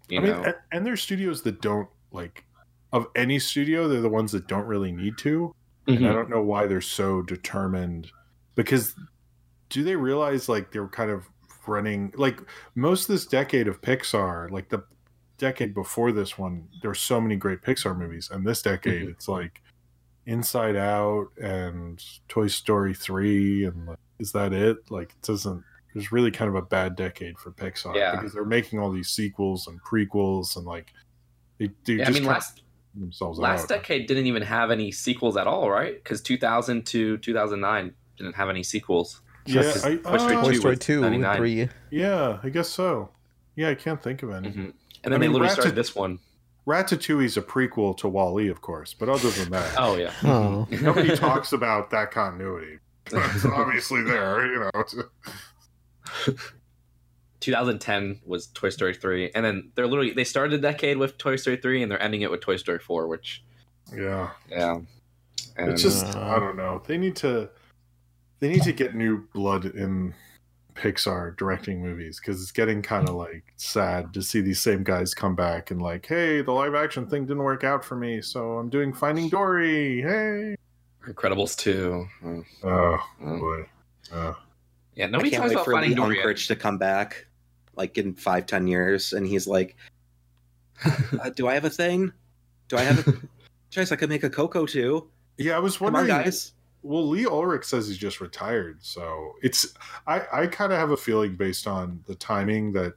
you I mean, know, and, and there's studios that don't like of any studio. They're the ones that don't really need to. And I mm-hmm. don't know why they're so determined. Because do they realize like they're kind of running like most of this decade of Pixar, like the decade before this one, there's so many great Pixar movies, and this decade Mhm. it's like Inside Out and Toy Story three, and like, is that it? Like it doesn't. It's really kind of a bad decade for Pixar Yeah. because they're making all these sequels and prequels and like they, they yeah, I mean, last themselves last out. decade didn't even have any sequels at all, right? Because 2000 to 2009 didn't have any sequels. Yeah, I- Toy Story uh, 2 Toy Story 2, 99. 3. Yeah, I guess so. Yeah, I can't think of any. Mhm. And I then they mean, literally Ratat- started this one. Ratatouille's a prequel to Wall-E, of course, but other than that, Oh yeah. Oh. nobody talks about that continuity. It's obviously there, you know. 2010 was Toy Story 3, and then they're literally they started the decade with Toy Story 3, and they're ending it with Toy Story 4, which Yeah, yeah, and it's just Uh, I don't know. They need to they need to get new blood in Pixar directing movies because it's getting kind of like sad to see these same guys come back and like, hey, the live action thing didn't work out for me, so I'm doing Finding Dory. Hey, Incredibles 2. Oh. oh Oh. boy. Uh, Yeah, I nobody can't talks wait about for Finding Lee Dory. yet. Unkrich to come back, like in five, ten years, and he's like, uh, "Do I have a thing? Do I have a choice? I could make a Coco too. yeah, I was Come on, wondering. guys." Well, Lee Unkrich says he's just retired, so it's I I kind of have a feeling based on the timing that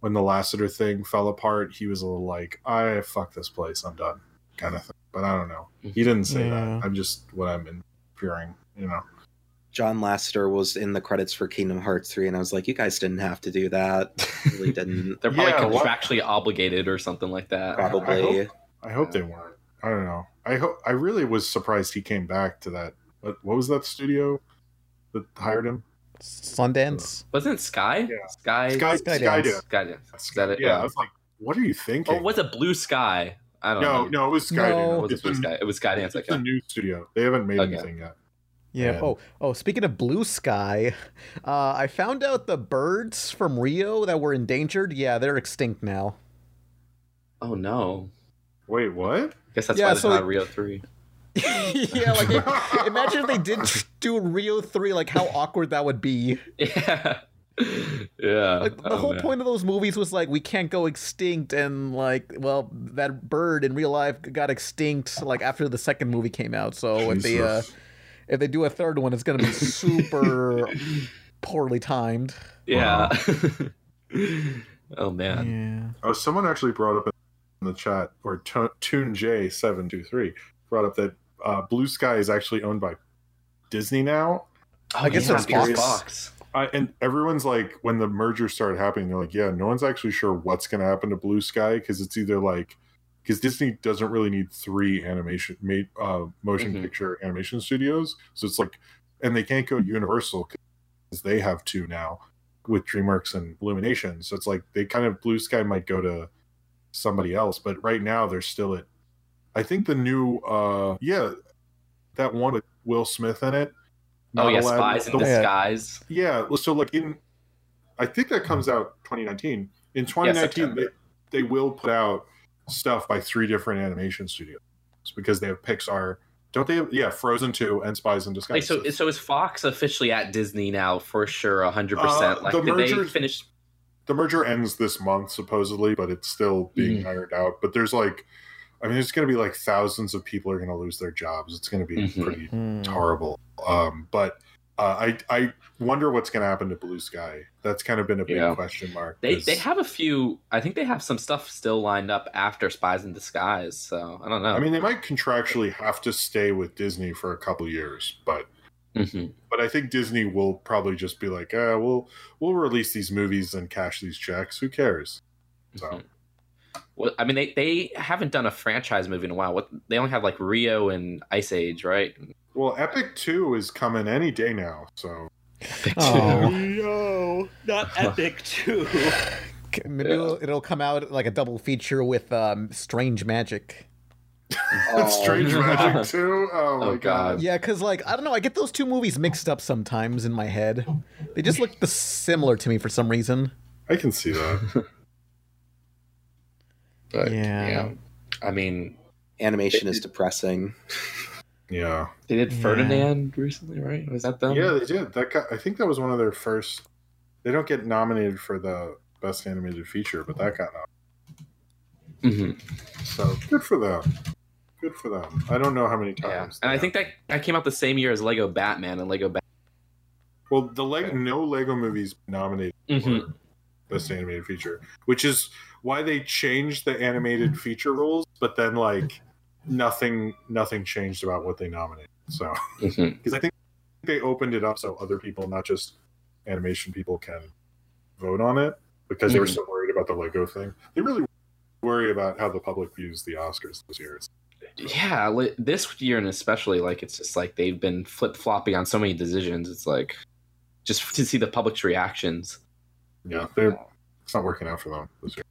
when the Lasseter thing fell apart, he was a little like, I fuck this place, I'm done, kind of thing. But I don't know. Mm-hmm. He didn't say Yeah. that. I'm just what I'm inferring, you know. John Lasseter was in the credits for Kingdom Hearts 3, and I was like, you guys didn't have to do that. really didn't. They're probably Yeah, what- obligated or something like that. I Probably. hope- I hope they weren't. I don't know. I hope. I really was surprised he came back to that. What, what was that studio that hired him? Sundance. Wasn't it Sky? Yeah. Sky. Sky, Skydance. Skydance. Skydance. Is that it? Yeah, I was like, what are you thinking? Oh, was it Blue Sky? I don't no, know. no, no, it was No. Skydance. It was Blue Sky. It was Skydance. It's Okay. a new studio. They haven't made Okay. anything yet. Yeah. And- Oh, oh. Speaking of blue sky, uh, I found out the birds from Rio that were endangered. Yeah, they're extinct now. Oh no. Wait, what? Guess that's Yeah, why there's so not Rio Three. yeah, like i- imagine if they did do Rio three. Like how awkward that would be. Yeah. yeah. Like the Oh, whole man. point of those movies was like we can't go extinct, and like, well, that bird in real life got extinct like after the second movie came out. So if they uh, if they do a third one, it's gonna be super poorly timed. Yeah. oh man. Yeah. Oh, someone actually brought up in the chat, or to- Tune J seven two three brought up that uh, Blue Sky is actually owned by Disney now. Oh, I guess yeah, it's because Fox. I, and everyone's like, when the merger started happening, they're like, yeah, no one's actually sure what's going to happen to Blue Sky because it's either like, because Disney doesn't really need three animation made uh, motion Mhm. picture animation studios, so it's like, and they can't go to Universal because they have two now with DreamWorks and Illumination. So it's like they kind of Blue Sky might go to somebody else, but right now they're still at. I think the new, uh yeah, that one with Will Smith in it. Oh yeah, Aladdin, spies in the- disguise. yeah, so like in, I think that comes out 2019. In 2019, September. they, they will put out stuff by three different animation studios because they have Pixar. Don't they have, yeah, Frozen 2 and Spies in Disguise. Like so, so is Fox officially at Disney now for sure, hundred percent? Uh, Like, the did they finish? the merger ends this month, supposedly, but it's still being Mhm. ironed out. But there's like, I mean, there's going to be like thousands of people are going to lose their jobs. It's going to be Mhm. pretty Hmm. horrible. Um, but uh, I I wonder what's going to happen to Blue Sky. That's kind of been a big Yeah. question mark. They 'cause- they have a few. I think they have some stuff still lined up after Spies in Disguise. So I don't know. I mean, they might contractually have to stay with Disney for a couple years, but Mhm. but I think Disney will probably just be like, uh, we'll we'll release these movies and cash these checks. Who cares? So Mhm. Well, I mean, they, they haven't done a franchise movie in a while. What they only have like Rio and Ice Age, right? well, Epic Two is coming any day now. So Oh. No, not Epic Two. c- maybe it'll, it'll come out like a double feature with um, Strange Magic. Strange Magic too. Oh my Oh, god. God. Yeah, because like I don't know, I get those two movies mixed up sometimes in my head. They just look the similar to me for some reason. I can see that. But Yeah. yeah. I mean, Animation is depressing. Yeah. they did Yeah. Ferdinand recently, right? Was that them? Yeah, they did. That got, I think that was one of their first. They don't get nominated for the best animated feature, but that got nominated. hmm So good for them. Good for them. I don't know how many Yeah. times. And I they- think that that came out the same year as Lego Batman and Lego Batman. well, the Lego no Lego movies nominated Mhm. for best animated feature, which is why they changed the animated feature rules, but then like nothing nothing changed about what they nominated. So because I think they opened it up so other people, not just animation people, can vote on it because they were Mhm. so worried about the Lego thing. They really worry about how the public views the Oscars this year. Yeah, li- this year and especially like it's just like they've been flip flopping on so many decisions. It's like just to see the public's reactions. Yeah, they're it's not working out for them this year.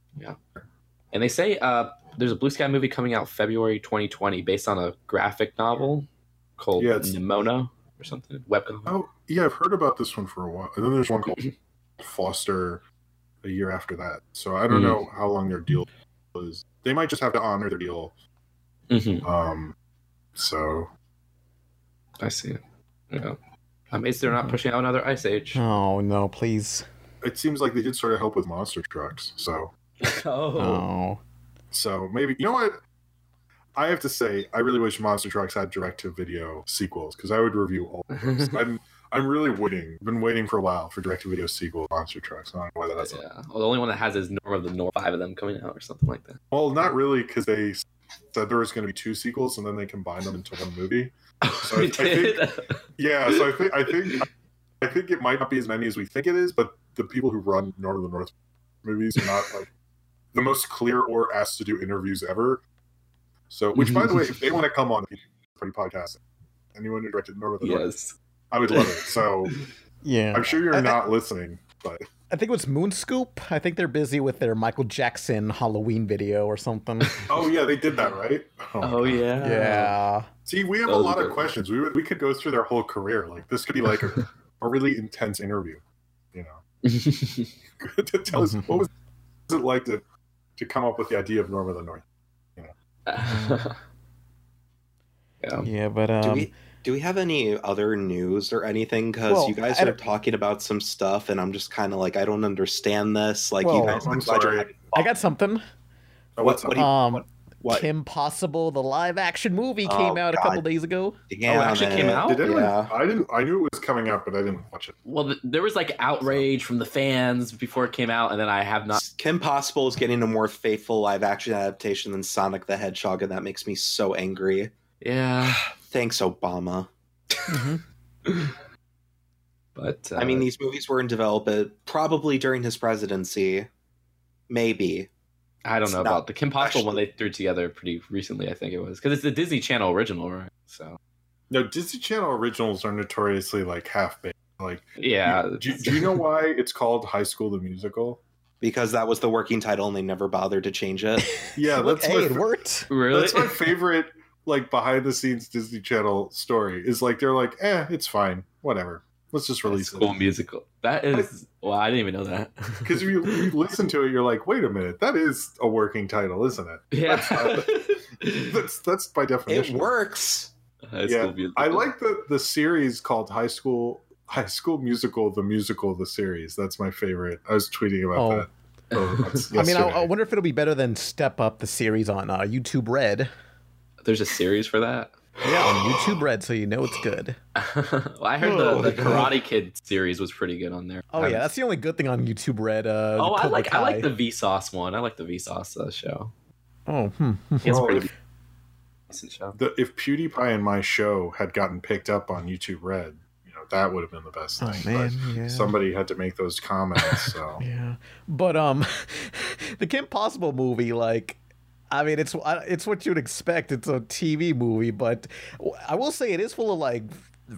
And they say uh, there's a Blue Sky movie coming out February 2020 based on a graphic novel called Yeah, it's- Nimona or something. Webcomic. Oh, yeah, I've heard about this one for a while. And then there's one called Foster a year after that. So I don't Mm. know how long their deal is. They might just have to honor their deal. Mhm. Um, so I see. Yeah. Amazed they're not pushing out another Ice Age. Oh no, please. it seems like they did sort of help with monster trucks. So Oh. oh. so maybe you know what. I have to say, I really wish Monster Trucks had direct-to-video sequels because I would review all. Of those. I'm I'm really waiting. Been waiting for a while for direct-to-video sequel Monster Trucks. I don't know why that's Yeah. Well, the only one that has is Norm of the North. Five of them coming out or something like that. Well, not really, because they said there was going to be two sequels, and then they combined them into one movie. Oh, so I, I think, did? yeah, so I think I think I think it might not be as many as we think it is, but the people who run Norm of the North movies are not like the most clear or asked to do interviews ever. So, which by the way, if they want to come on the Pretty Podcast, anyone who directed Norm of the North, yes. I would love it. So Yeah. I'm sure you're I- I- not listening, but I think it was Moonscoop. I think they're busy with their Michael Jackson Halloween video or something. oh yeah, they did that right. Oh, oh yeah. yeah. See, we have That a lot of good one. questions. We would, we could go through their whole career. Like this could be like a, a really intense interview. You know, to tell us what was it like to to come up with the idea of Norm of the North. yeah. Yeah, but Do um we do we have any other news or anything? Because Well, you guys I are don't- talking about some stuff, and I'm just kind of like, I don't understand this. Like, you guys, I'm sorry. I got something. Oh, what's what up? do you- Um what? Kim Possible, the live action movie Oh, came out a couple days ago. Damn Oh, it actually came out? Did anyone? Yeah. I didn't. I knew it was coming out, but I didn't watch it. Well, th- there was like outrage from the fans before it came out, and then I have not. Kim Possible is getting a more faithful live action adaptation than Sonic the Hedgehog, and that makes me so angry. Yeah, Thanks, Obama. but uh, I mean, these movies were in development probably during his presidency. Maybe. I don't it's know about the Kim Possible one they threw together pretty recently. I think it was because it's the Disney Channel original, right? So No, Disney Channel originals are notoriously like half baked. Like, yeah, do, do you know why it's called High School the Musical? Because that was the working title and they never bothered to change it. Yeah, that's hey, my it worked. really? That's my favorite, like behind the scenes Disney Channel story. Is like they're like, eh, it's fine, whatever. Let's just release School it. musical. That is. Well, I didn't even know that. Because if you, you listen to it, you're like, wait a minute, that is a working title, isn't it? yeah, That's, not- that's that's by definition. it works. High Yeah, School Musical. I like the the series called High School High School Musical, the musical, the series. That's my favorite. I was tweeting about Oh. that. Oh, I mean, I, I wonder if it'll be better than Step Up, the series on uh, YouTube Red. There's a series for that. Yeah, on YouTube Red, so you know it's good. well, I heard Oh. the, the Karate Kid series was pretty good on there. Oh I yeah, that's the only good thing on YouTube Red. Uh, Oh, I Cobra like I like the Vsauce one. I like the Vsauce uh, show. Oh, hmm. It's Well, pretty if- decent show. the, if PewDiePie and my show had gotten picked up on YouTube Red, you know that would have been the best Oh thing. man, but yeah. somebody had to make those comments. So Yeah, but um, the Kim Possible movie, like, I mean, it's it's what you'd expect. It's a TV movie, but I will say it is full of like,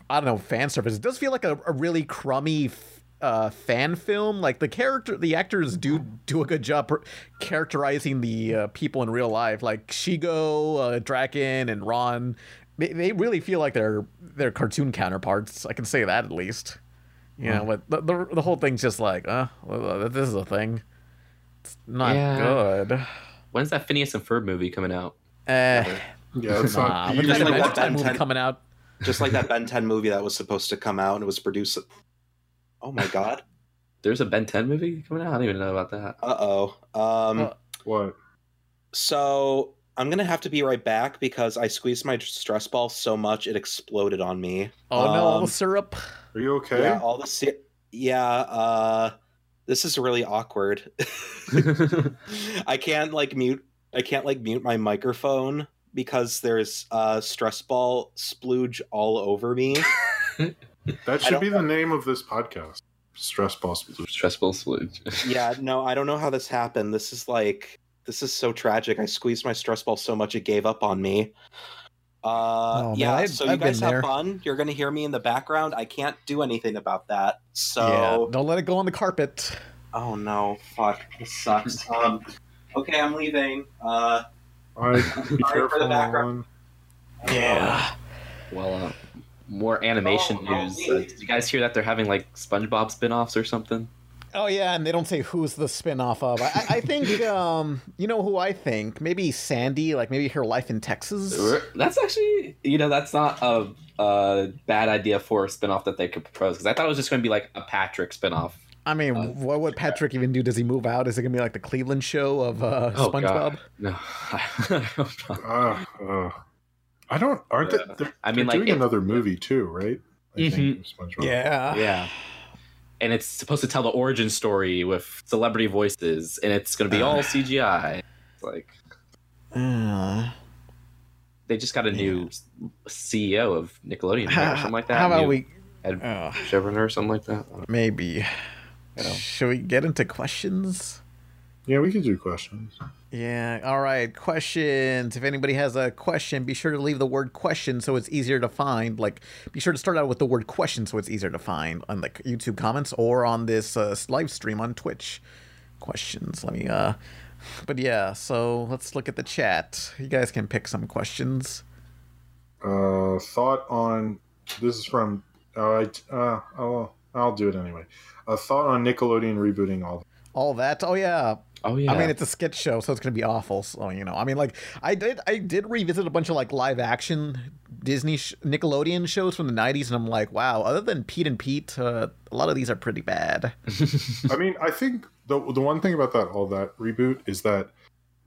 I don't know, fan service. It does feel like a, a really crummy f- uh, fan film. Like the character, the actors do do a good job per- characterizing the uh, people in real life. Like Shego, uh, Drakken, and Ron. They, they really feel like they're they're cartoon counterparts. I can say that at least. You know, but the, the the whole thing's just like, uh, this is a thing. It's not Yeah. good. When's that Phineas and Ferb movie coming out? Eh, Yeah, it's nah, not. when's Just like that that Ben movie 10 coming out? Just like that Ben 10 movie that was supposed to come out and it was produced. Oh my god. There's a Ben 10 movie coming out. I don't even know about that. Uh oh. Um. Uh, What? So I'm gonna have to be right back because I squeezed my stress ball so much it exploded on me. Oh no, all Um, the syrup. Are you okay? Yeah, all the si- yeah. Uh, this is really awkward. I can't like mute. I can't like mute my microphone because there's uh stress ball splooge all over me. That should be the name of this podcast. Stress ball solution. Stressful splooge. yeah, no, I don't know how this happened. This is like this is so tragic. I squeezed my stress ball so much it gave up on me. Uh, Oh, yeah, I've- so you I've been guys have there. fun. You're gonna hear me in the background. I can't do anything about that. So yeah, don't let it go on the carpet. Oh no, fuck, this sucks. Um, okay, I'm leaving. Uh, All right, be Sorry for the background. Alan. Yeah. Well, uh, more animation Oh, oh, news. please. Uh, did you guys hear that they're having like SpongeBob spin-offs or something? Oh yeah, and they don't say who's the spin-off of. I, I I think um, you know who I think. Maybe Sandy, like maybe her life in Texas. That's actually, you know, that's not a, a bad idea for a spin-off that they could propose because I thought it was just going to be like a Patrick spin-off. I mean, Uh, what would Patrick even do? Does he move out? Is it gonna be like the Cleveland show of uh, Oh, SpongeBob? God. No, I hope not. Uh, uh, I don't. Aren't Yeah. they? I mean, they're like, doing if- another movie too, right? I think, SpongeBob. Yeah. yeah. And it's supposed to tell the origin story with celebrity voices, and it's going to be all CGI. It's like Uh, they just got a new CEO of Nickelodeon how, or something like that. how about we? Ed Uh, Sheeran or something like that. maybe. Should we get into questions? Yeah, we could do questions. Yeah. All right. Questions. If anybody has a question, be sure to leave the word question so it's easier to find. Like, be sure to start out with the word question so it's easier to find on the YouTube comments or on this uh, live stream on Twitch. Questions. Let me, uh, but yeah, so let's look at the chat. You guys can pick some questions. Uh, thought on this is from. Uh, I, uh, I'll, I'll do it anyway. A thought on Nickelodeon rebooting all. All that. Oh, yeah. Oh yeah. I mean, it's a sketch show, so it's gonna be awful. So you know, I mean, like, I did, I did revisit a bunch of like live action Disney sh- Nickelodeon shows from the '90s, and I'm like, wow. Other than Pete and Pete, uh, a lot of these are pretty bad. I mean, I think the the one thing about that all that reboot is that,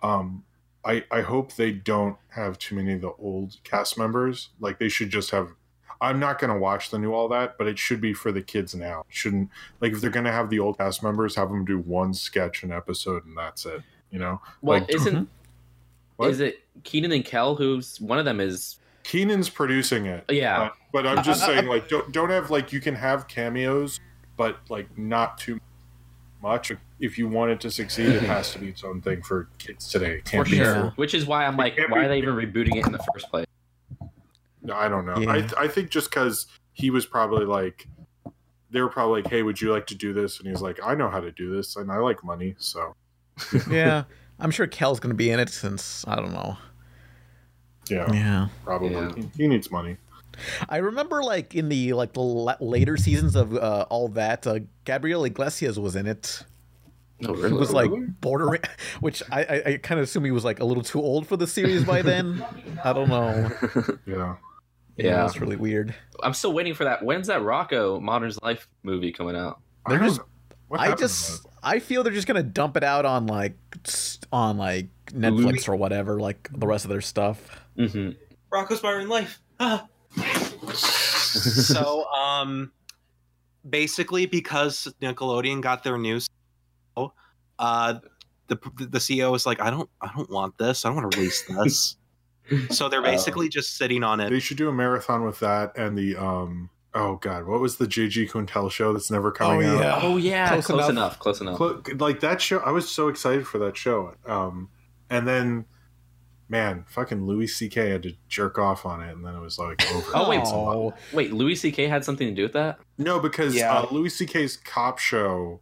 um, I I hope they don't have too many of the old cast members. Like they should just have. I'm not gonna watch the new all that, but it should be for the kids now. It shouldn't like if they're gonna have the old cast members, have them do one sketch an episode and that's it. You know, well, like isn't mm-hmm. What? is it Kenan and Kel? Who's one of them is Kenan's producing it. yeah. But, but I'm just I- I- saying, like, don't don't have like you can have cameos, but like not too much. If you want it to succeed, it has to be its own thing for kids today. It For can't be sure. Yeah. Which is why I'm like, why be- are they even rebooting it in the first place? No, I don't know. Yeah. I I think just because he was probably like, they were probably like, "Hey, would you like to do this?" And he's like, "I know how to do this, and I like money." So yeah, I'm sure Kel's gonna be in it since I don't know. yeah, Yeah, probably Yeah. He, he needs money. I remember like in the like the later seasons of uh, all that, uh, Gabriel Iglesias was in it. No, He really? was like bordering, which I, I, I kind of assume he was like a little too old for the series by then. I don't know. Yeah, Yeah. it's really weird. I'm still waiting for that. When's that Rocko Modern's Life movie coming out? They're I just- I just I feel they're just gonna dump it out on like on like Netflix or whatever, like the rest of their stuff. Mm-hmm. Rocko's Modern Life. Ah. so, um, basically, because Nickelodeon got their news, uh, the the CEO was like, "I don't, I don't want this. I don't want to release this." so they're basically just sitting on it. They should do a marathon with that and the um. Oh God, what was the JG Quintel show that's never coming Oh, out? Oh yeah, Close close, enough. enough. Close enough. Clo- like that show i was so excited for that show um and then man, fucking Louis C.K. had to jerk off on it, and then it was like over. Oh wait, Oh. wait, Louis C.K. had something to do with that. No, because Yeah. uh, Louis C.K.'s cop show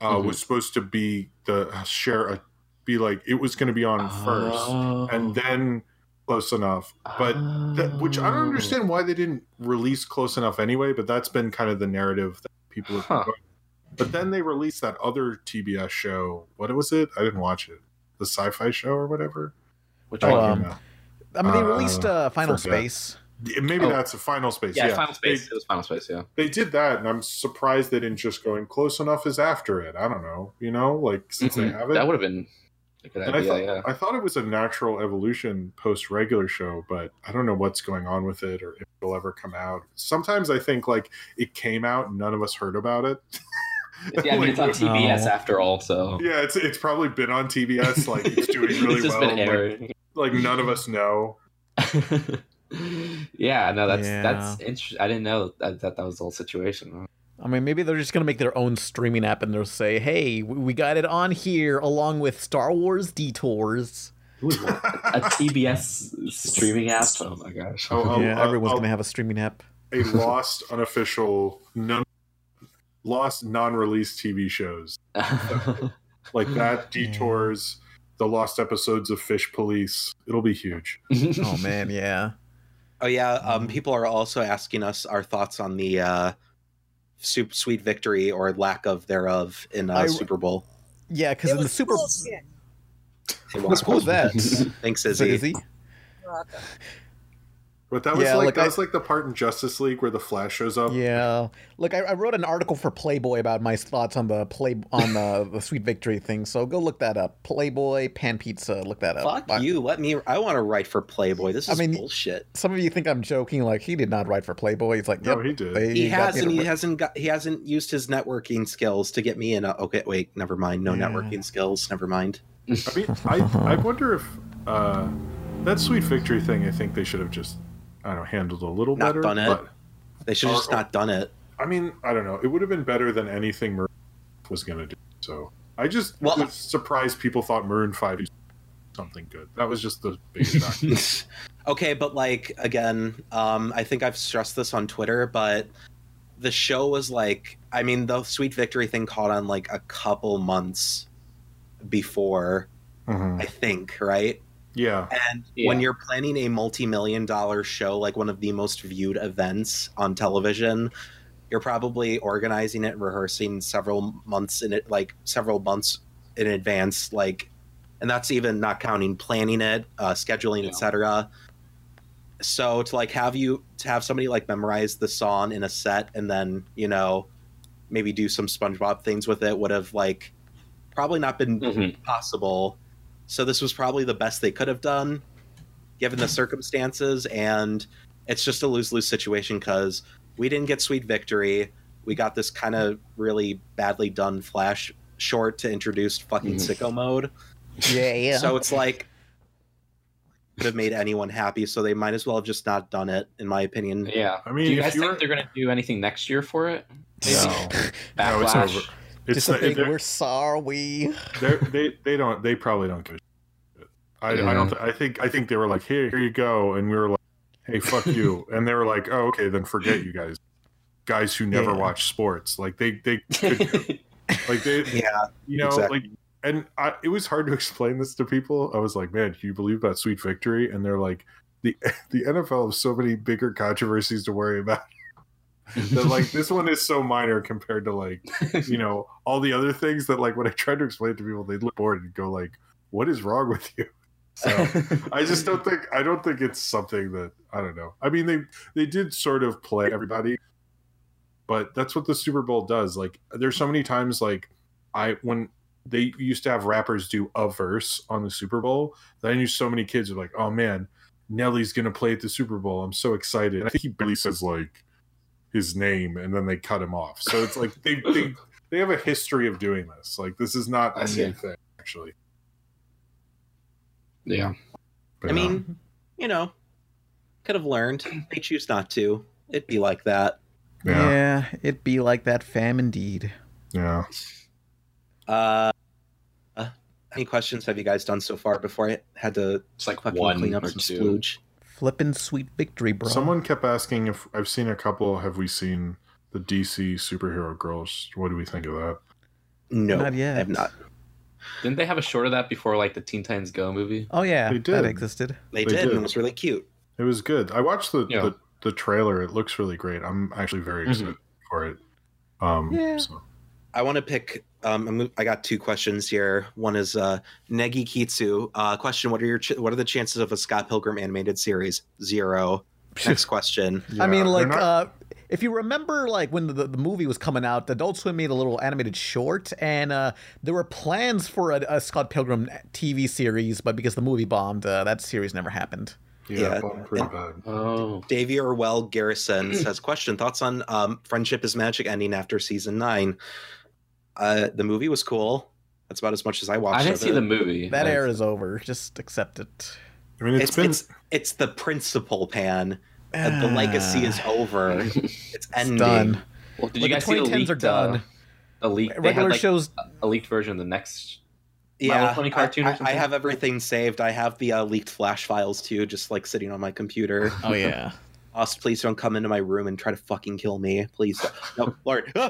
uh, Mhm. was supposed to be the share a be like it was going to be on first, Oh. and then close enough. But that, which I Oh. don't understand why they didn't release close enough anyway. But that's been kind of the narrative that people have. Huh. But then they released that other TBS show. What was it? I didn't watch it. The sci-fi show or whatever. Which Oh, one? um, know. I mean, they Uh, released uh, Final forget. Space. Maybe Oh. that's a final space. yeah, Yeah, Final Space. They, it was Final Space. Yeah. they did that, and I'm surprised they didn't just go in close enough is after it. I don't know, you know, like since they Mhm. have it. That would have been a good and I thought, yeah. I thought it was a natural evolution post regular show, but I don't know what's going on with it or if it'll ever come out. Sometimes I think like it came out and none of us heard about it. Yeah, I mean, it's on TBS No. after all, so yeah, it's it's probably been on TBS. Like it's doing really it's just well. been like- airing. Like, none of us know. yeah, no, that's Yeah. that's interesting. I didn't know that, that that was the whole situation. I mean, maybe they're just gonna make their own streaming app and they'll say, "Hey, we we got it on here along with Star Wars Detours." A TBS streaming app. Oh my gosh. Oh, oh, yeah, uh, everyone's oh. gonna have a streaming app. a lost unofficial non lost non-released TV shows like that detours the lost episodes of Fish Police. It'll be huge. Oh man, yeah. Oh yeah, Mm-hmm. um, people are also asking us our thoughts on the uh, super sweet victory or lack of thereof in uh, I- Super Bowl. Yeah, because in the Super Bowl. It was Who was that? Thanks, Is it Izzy. Izzy? But that was Yeah, like like, that I- was like the part in Justice League where the Flash shows up. Yeah. Look, I, I wrote an article for Playboy about my thoughts on the play on the, the Sweet Victory thing. So go look that up. Playboy Pan Pizza. Look that up. Fuck I- you. Let me. I want to write for Playboy. This I is mean, bullshit. Some of you think I'm joking. Like he did not write for Playboy. He's like, No, he did. they He hasn't. He write- hasn't got. He hasn't used his networking skills to get me in. A, okay, wait. Never mind. No Yeah. networking skills. Never mind. I mean, I I wonder if uh, that Sweet Victory thing. I think they should have just I don't know handled a little Not better. done it. But They should have just not done it. I mean, I don't know. It would have been better than anything Maroon was going to do. So I just Well- was surprised people thought Maroon Five was something good. That was just the biggest okay, but like again, um, I think I've stressed this on Twitter, but the show was like, I mean, the Sweet Victory thing caught on like a couple months before, Mhm. I think, right? Yeah. And Yeah. when you're planning a multi-million dollar show, like one of the most viewed events on television, you're probably organizing it, rehearsing several months in it, like several months in advance, like, and that's even not counting planning it, uh, scheduling, Yeah. etc. So to like have you to have somebody like memorize the song in a set and then you know maybe do some SpongeBob things with it would have like probably not been Mhm. possible. So this was probably the best they could have done, given the circumstances, and it's just a lose lose situation because we didn't get sweet victory. We got this kind of really badly done flash short to introduce fucking Mhm. sicko mode. yeah, yeah. So it's like could have made anyone happy, so they might as well have just not done it, in my opinion. Yeah. I mean, do you if guys you think were- they're going to do anything next year for it? Maybe? No. No, it's Backlash. over. It's not- big, we're sorry. they they don't they probably don't give a shit. I, I don't I think I think they were like here here you go and we were like hey fuck you and they were like oh okay then forget you guys guys who never Yeah. watch sports like they they could, like they Yeah, you know exactly. like and I, it was hard to explain this to people I was like man can you believe about sweet victory and they're like the the NFL has so many bigger controversies to worry about that like this one is so minor compared to like you know all the other things that like when I tried to explain it to people, they'd look bored and go like, "What is wrong with you?" So I just don't think I don't think it's something that I don't know. I mean they they did sort of play everybody, but that's what the Super Bowl does. Like there's so many times like I when they used to have rappers do a verse on the Super Bowl, that I knew so many kids were like, "Oh man, Nelly's gonna play at the Super Bowl. I'm so excited." And I think he barely says like his name, and then they cut him off. So it's like they they they have a history of doing this. Like this is not a new thing, actually. yeah. But, I mean, you know, could have learned. They choose not to. It'd be like that. yeah, Yeah, it be like that fam indeed. yeah. Uh, uh, Any questions have you guys done so far before I had to It's like fucking one clean up or some two. splooge? Flippin' sweet victory, bro. Someone kept asking if I've seen a couple. Have we seen the DC superhero girls? What do we think of that? No, Not yet. I have not. Didn't they have a short of that before like the Teen Titans Go movie? Oh yeah, They did. that existed. They, They did, and it was really cute. It was good. I watched the Yeah. the, the trailer. It looks really great. I'm actually very Mhm. excited for it. Um, Yeah. so- I want to pick. Um, I'm- I got two questions here. One is uh, Negi Kitsu. Uh, question: What are your ch- What are the chances of a Scott Pilgrim animated series? Zero. Next question. I mean, like, not- uh, if you remember, like when the, the movie was coming out, Adult Swim made a little animated short, and uh, there were plans for a, a Scott Pilgrim TV series, but because the movie bombed, uh, that series never happened. yeah, Yeah. bummed pretty bad. Oh, Davey Orwell Garrison says, "Question: Thoughts on um, Friendship is Magic ending after season nine? Uh, the movie was cool. That's about as much as I watched. I didn't of see it. the movie. That Like, era is over. Just accept it. I mean, It's it's been it's it's the principal pan. Uh, the legacy is over. It's ending. done. Well, did Like, you the guys see the leaked? are done. Uh, a leak. They had Regular like shows. a leaked version of the next. Yeah, Little Pony cartoon I, I, I have everything saved. I have the uh, leaked flash files too, just like sitting on my computer. Oh yeah. Us, please don't come into my room and try to fucking kill me, please. No, Lord.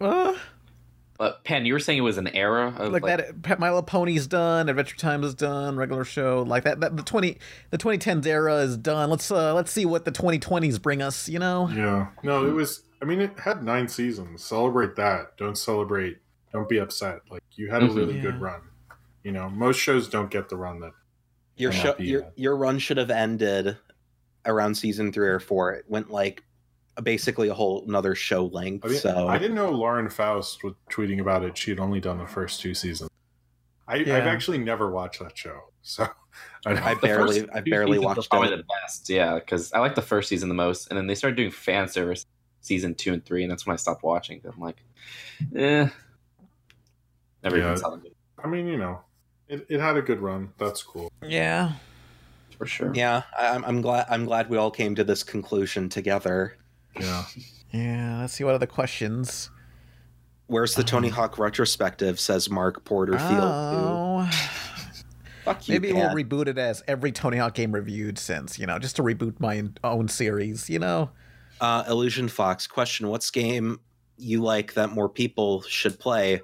Uh, But Pan, you were saying it was an era of like that, Pet My Little Pony's done. Adventure Time is done. Regular show like that. That the twenty the 2010s era is done. Let's uh let's see what the 2020s bring us. You know. yeah. No, it was. I mean, it had nine seasons. Celebrate that. Don't celebrate. Don't be upset. Like you had a Mhm. really good run. You know, most shows don't get the run that. your show, your uh, your run should have ended around season three or four. It went like basically a whole another show length. I, mean, so I didn't know Lauren Faust was tweeting about it. She had only done the first two seasons. I, Yeah. I've actually never watched that show, so I, I barely I barely seasons were watched probably it. the best. Yeah, because I like the first season the most, and then they started doing fan service season two and three, and that's when I stopped watching. I'm like, eh. Never Yeah. even saw them I mean, you know, it, it had a good run. That's cool. Yeah. for sure. Yeah, I, I'm- I'm glad I'm glad we all came to this conclusion together. Yeah. Yeah. Let's see what other questions. Where's the. Tony Hawk retrospective? Says Mark Porterfield. Oh. Fuck you, Maybe we'll reboot it as every Tony Hawk game reviewed since, you know, just to reboot my own series, you know? Uh, Illusion Fox question: What's game you like that more people should play?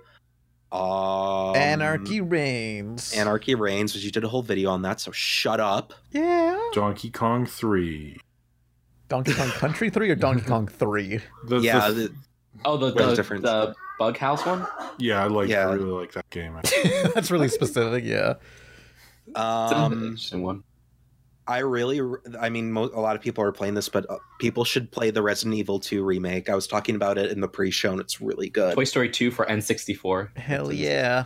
Um, Anarchy Reigns. Anarchy Reigns, which you did a whole video on that. So shut up. Yeah. Donkey Kong Three. Donkey Kong Country 3 or Donkey Kong 3? The, yeah, the- the, Oh, the Where's the the, the Bug House one. yeah, I like. Yeah. I really like that game. That's really specific, yeah. Um, interesting one. I really, I mean, mo- a lot of people are playing this, but uh, people should play the Resident Evil 2 remake. I was talking about it in the pre-show, and it's really good. Toy Story two for N64. Hell yeah.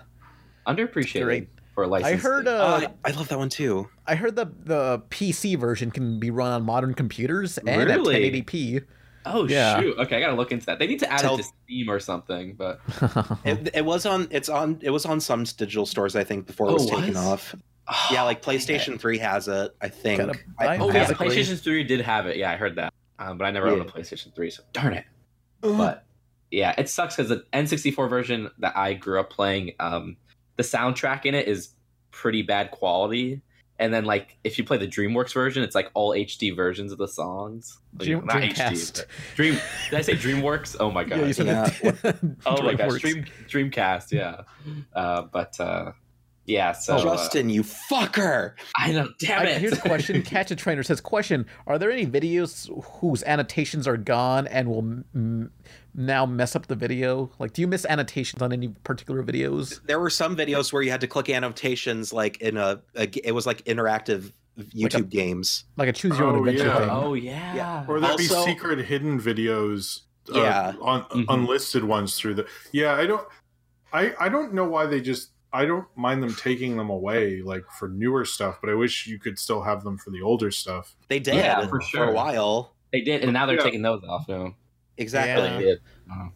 Underappreciated Great. For a I license. heard Uh, uh, I, I love that one too. I heard the the PC version can be run on modern computers and Really? at 1080p. Oh yeah. shoot! Okay, I gotta look into that. They need to add Tell- it to Steam or something. But It, it was on. It's on. It was on some digital stores, I think, before it Oh, was taken was? off. Yeah, like PlayStation 3 has it. I think. Gotta I, oh it yeah. PlayStation Three did have it. Yeah, I heard that. Um, but I never owned a PlayStation Three, so darn it. But yeah, it sucks because the N64 version that I grew up playing, um, the soundtrack in it is pretty bad quality. And then like if you play the DreamWorks version, it's like all HD versions of the songs. Like, Dream, not Dreamcast. HD, but Dream. Did I say DreamWorks? Oh my god. Yeah, you said Yeah. that. Oh my gosh, Dream Dreamcast, yeah. Uh, but uh, yeah, so uh, Justin, you fucker! I know. Damn I- it. here's a question. Catch a Trainer says, "Question: Are there any videos whose annotations are gone and will m- m- now mess up the video? Like, do you miss annotations on any particular videos? There were some videos where you had to click annotations, like in a it was like interactive YouTube games. Like a choose your own Oh, adventure yeah. thing? oh yeah. Yeah. Or there'd Also- be secret hidden videos. uh, Yeah. on Mhm. unlisted ones through the. Yeah, I don't. I I don't know why they just. I don't mind them taking them away, like for newer stuff, but I wish you could still have them for the older stuff. They did Yeah, for for sure. a while. They did, and now they're Yeah. taking those off. No, Exactly. Yeah. they did.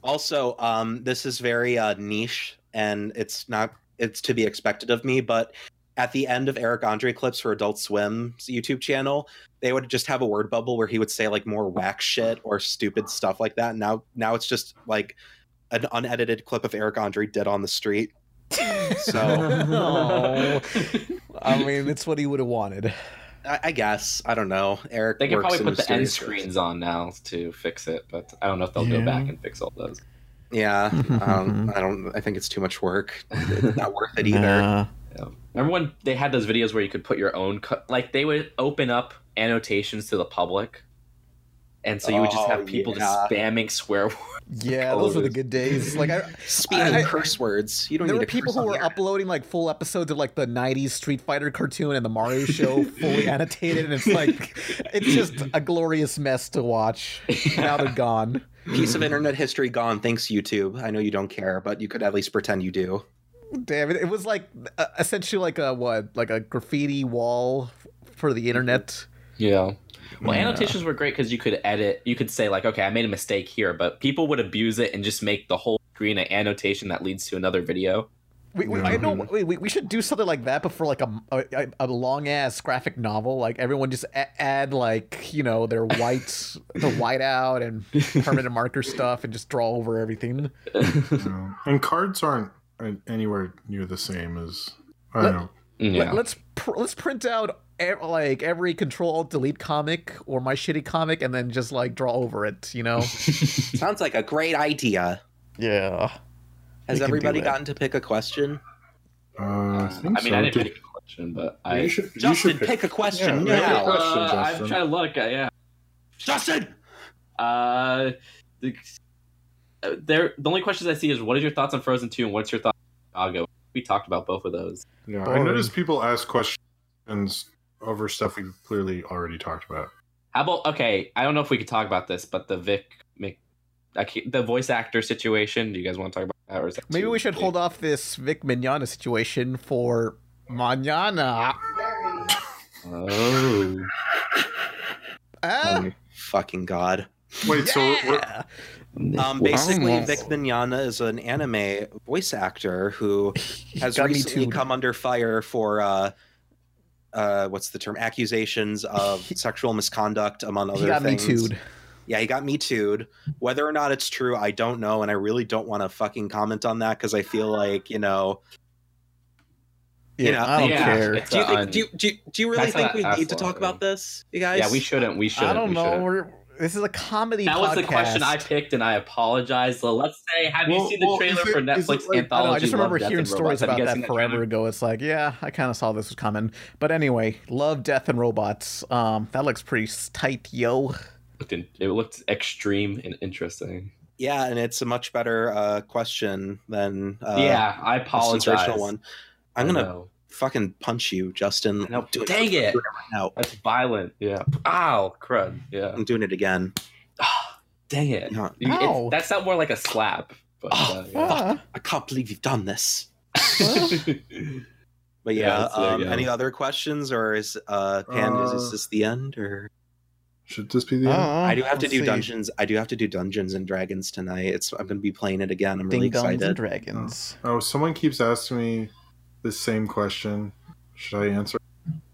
Also, um, this is very uh, niche, and it's not. It's to be expected of me, but at the end of Eric Andre clips for Adult Swim's YouTube channel, they would just have a word bubble where he would say like more whack shit or stupid stuff like that. Now, now it's just like an unedited clip of Eric Andre dead on the street. So Oh. I mean, it's what he would have wanted. I, I guess I don't know. Eric. They can works probably in put the end screens on now to fix it, but I don't know if they'll go back and fix all those. Yeah, um, I don't. I think it's too much work. It's not worth it either. Nah. Yeah. Remember when they had those videos where you could put your own, co- like they would open up annotations to the public, and so you would just Oh, have people yeah. just spamming swear words. Yeah, those were the good days. Like I, Speaking I- of curse words, you don't there need were people who were here. uploading like full episodes of like the '90s Street Fighter cartoon and the Mario show fully annotated, and it's like it's just a glorious mess to watch. Now they're gone. Piece of internet history gone. Thanks, YouTube. I know you don't care, but you could at least pretend you do. Damn it! It was like uh, essentially like a what, like a graffiti wall for the internet. Yeah. Well, Yeah. annotations were great because you could edit. You could say like, okay, I made a mistake here, but people would abuse it and just make the whole screen an annotation that leads to another video. We, we, I know we, we we should do something like that, but for like a a, a long ass graphic novel, like everyone just a- add like you know their whites, the whiteout and permanent marker stuff and just draw over everything. Yeah. And cards aren't uh, anywhere near the same as I don't know. Let, us pr- let's print out e- like every Control Alt Delete comic or my shitty comic, and then just like draw over it. You know? Sounds like a great idea. yeah. Has We everybody gotten to pick a question? Uh, I think I mean, so. I didn't Did- pick a question, but you I. should, you Justin, should pick, a question Yeah, now. pick a question, Uh, I'm Justin. trying to look. Uh, yeah. Justin, Uh, the, uh, there. The only questions I see is, what is your thoughts on Frozen Two, and what's your thoughts on Chicago? We talked about both of those. Yeah, I Boring. noticed people ask questions over stuff we've clearly already talked about. How about okay? I don't know if we could talk about this, but the Vic, Mc, I the voice actor situation. Do you guys want to talk about that, or is that Maybe we should big? hold off this Vic Mignogna situation for mañana. Oh, Ah, Oh, fucking god. Wait, so we're, yeah. Um, basically, Almost. Vic Mignogna is an anime voice actor who has recently come under fire for uh, uh, what's the term? Accusations of sexual misconduct, among other He got me things. tooed. Yeah, he got me tooed. Whether or not it's true, I don't know, and I really don't want to fucking comment on that because I feel like you know. Yeah, You know, I don't yeah, care. Do you think? un- Do you, do you, do you really That's think we need to talk good. about this, you guys? yeah, we shouldn't. We shouldn't. I don't we know. shouldn't. We're this is a comedy. That was the question I picked, and I apologize. So let's say, have Well, you seen the well, trailer is it- for Netflix like- I I, anthology? know, I just remember Death, hearing and stories Robots? About guys that forever trailer? ago. It's like, yeah, I kind of saw this was coming. But anyway, love, death, and robots. Um, that looks pretty tight, yo. It looked extreme and interesting. Yeah, and it's a much better uh, question than uh, yeah, I Justin's apologize. original one. I'm I gonna know. Fucking punch you, Justin. No, I'm dang it. I'm doing right now. That's violent. Yeah. Ow, crud. Yeah. I'm doing it again. Dang it. Yeah. You- Ow. that's not more like a slap. But, Oh, uh, yeah. Ah. I can't believe you've done this. But yeah, that's- there you um, any other questions, or is uh, Pan is, Uh, is this the end? Or should this be the end? Oh, I do have to let's do see. dungeons. I do have to do Dungeons and Dragons tonight. It's I'm going to be playing it again. I'm really Ding dongs and excited. dragons. Oh, someone keeps asking me the same question. Should I answer?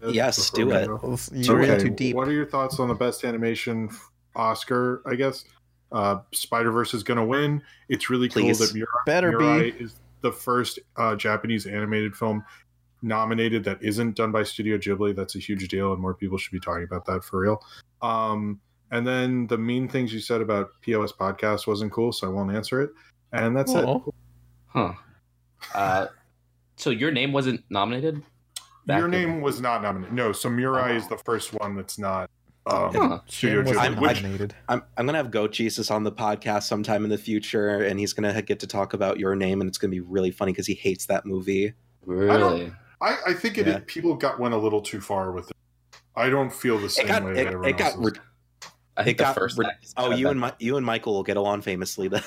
Yes, do it. You're in too deep. What are your thoughts on the best animation Oscar? I guess uh, Spider Verse is going to win. It's really Please. cool that Mirai, Better be. Mirai is the first uh, Japanese animated film nominated that isn't done by Studio Ghibli. That's a huge deal, and more people should be talking about that for real. Um, and then the mean things you said about POS podcast wasn't cool, so I won't answer it. And that's Aw. it. Huh. Uh, so your name wasn't nominated? Back Your in- name was not nominated. No, so Mirai is the first one that's not. Um, Huh. Studio Shan wasn't Ghibli, which nominated. I'm I'm gonna have Goat Jesus on the podcast sometime in the future, and he's gonna get to talk about your name, and it's gonna be really funny because he hates that movie. Really? I, I think it Yeah. people got went a little too far with it. I don't feel the It same got way it, that everyone it got else re- is. I think it the first act is oh you bad. and my you and Michael will get along famously then.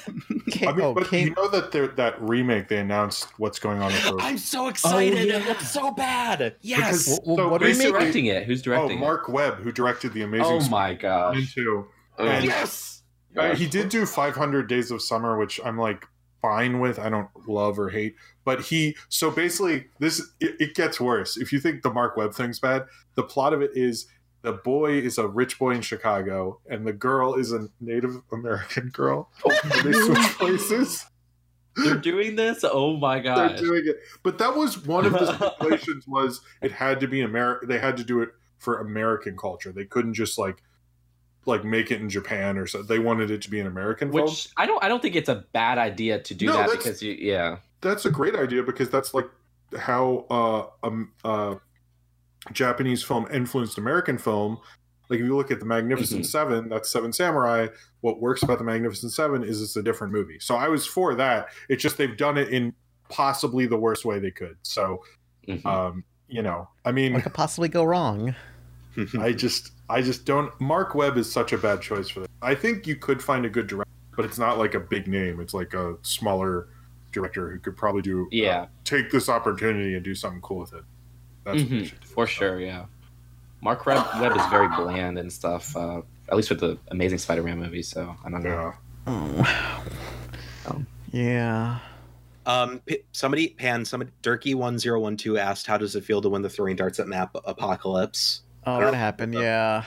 Ca- I mean, oh, but Kane- you know that that remake they announced what's going on with those. I'm so excited! yeah. It looks so bad. Yes. Because- Well, so what Who's basically- directing it? Who's directing? Oh, directing Marc Webb, who directed the? Amazing Oh my gosh. and two. And- yes. Uh, he did do 500 Days of Summer, which I'm like fine with. I don't love or hate, but he. So basically, this it, it gets worse. If you think the Marc Webb thing's bad, the plot of it is the boy is a rich boy in Chicago, and the girl is a Native American girl. They switch places. They're doing this. Oh my god! They're doing it. But that was one of the stipulations was it had to be American. They had to do it for American culture. They couldn't just like like make it in Japan or so. They wanted it to be an American film. Which I don't. I don't think it's a bad idea to do No, that because you. Yeah. That's a great idea because that's like how uh, um, uh, Japanese film influenced American film. Like if you look at the Magnificent Mhm. Seven, that's Seven Samurai. What works about the Magnificent Seven is it's a different movie. So I was for that. It's just they've done it in possibly the worst way they could. So Mhm. um, you know, I mean, What could possibly go wrong? I just I just don't. Marc Webb is such a bad choice for this. I think you could find a good director, but it's not like a big name. It's like a smaller director who could probably do Yeah. take this opportunity and do something cool with it. That's what they Mhm, do. for sure. Yeah. Marc Webb, Webb is very bland and stuff. Uh, at least with the Amazing Spider-Man movie. So I don't know. Yeah. Oh. Um, Yeah. Um, P- somebody, Pan, somebody, Durkey one zero one two asked, "How does it feel to win the throwing darts at map apocalypse?" Oh, that happened. Yeah.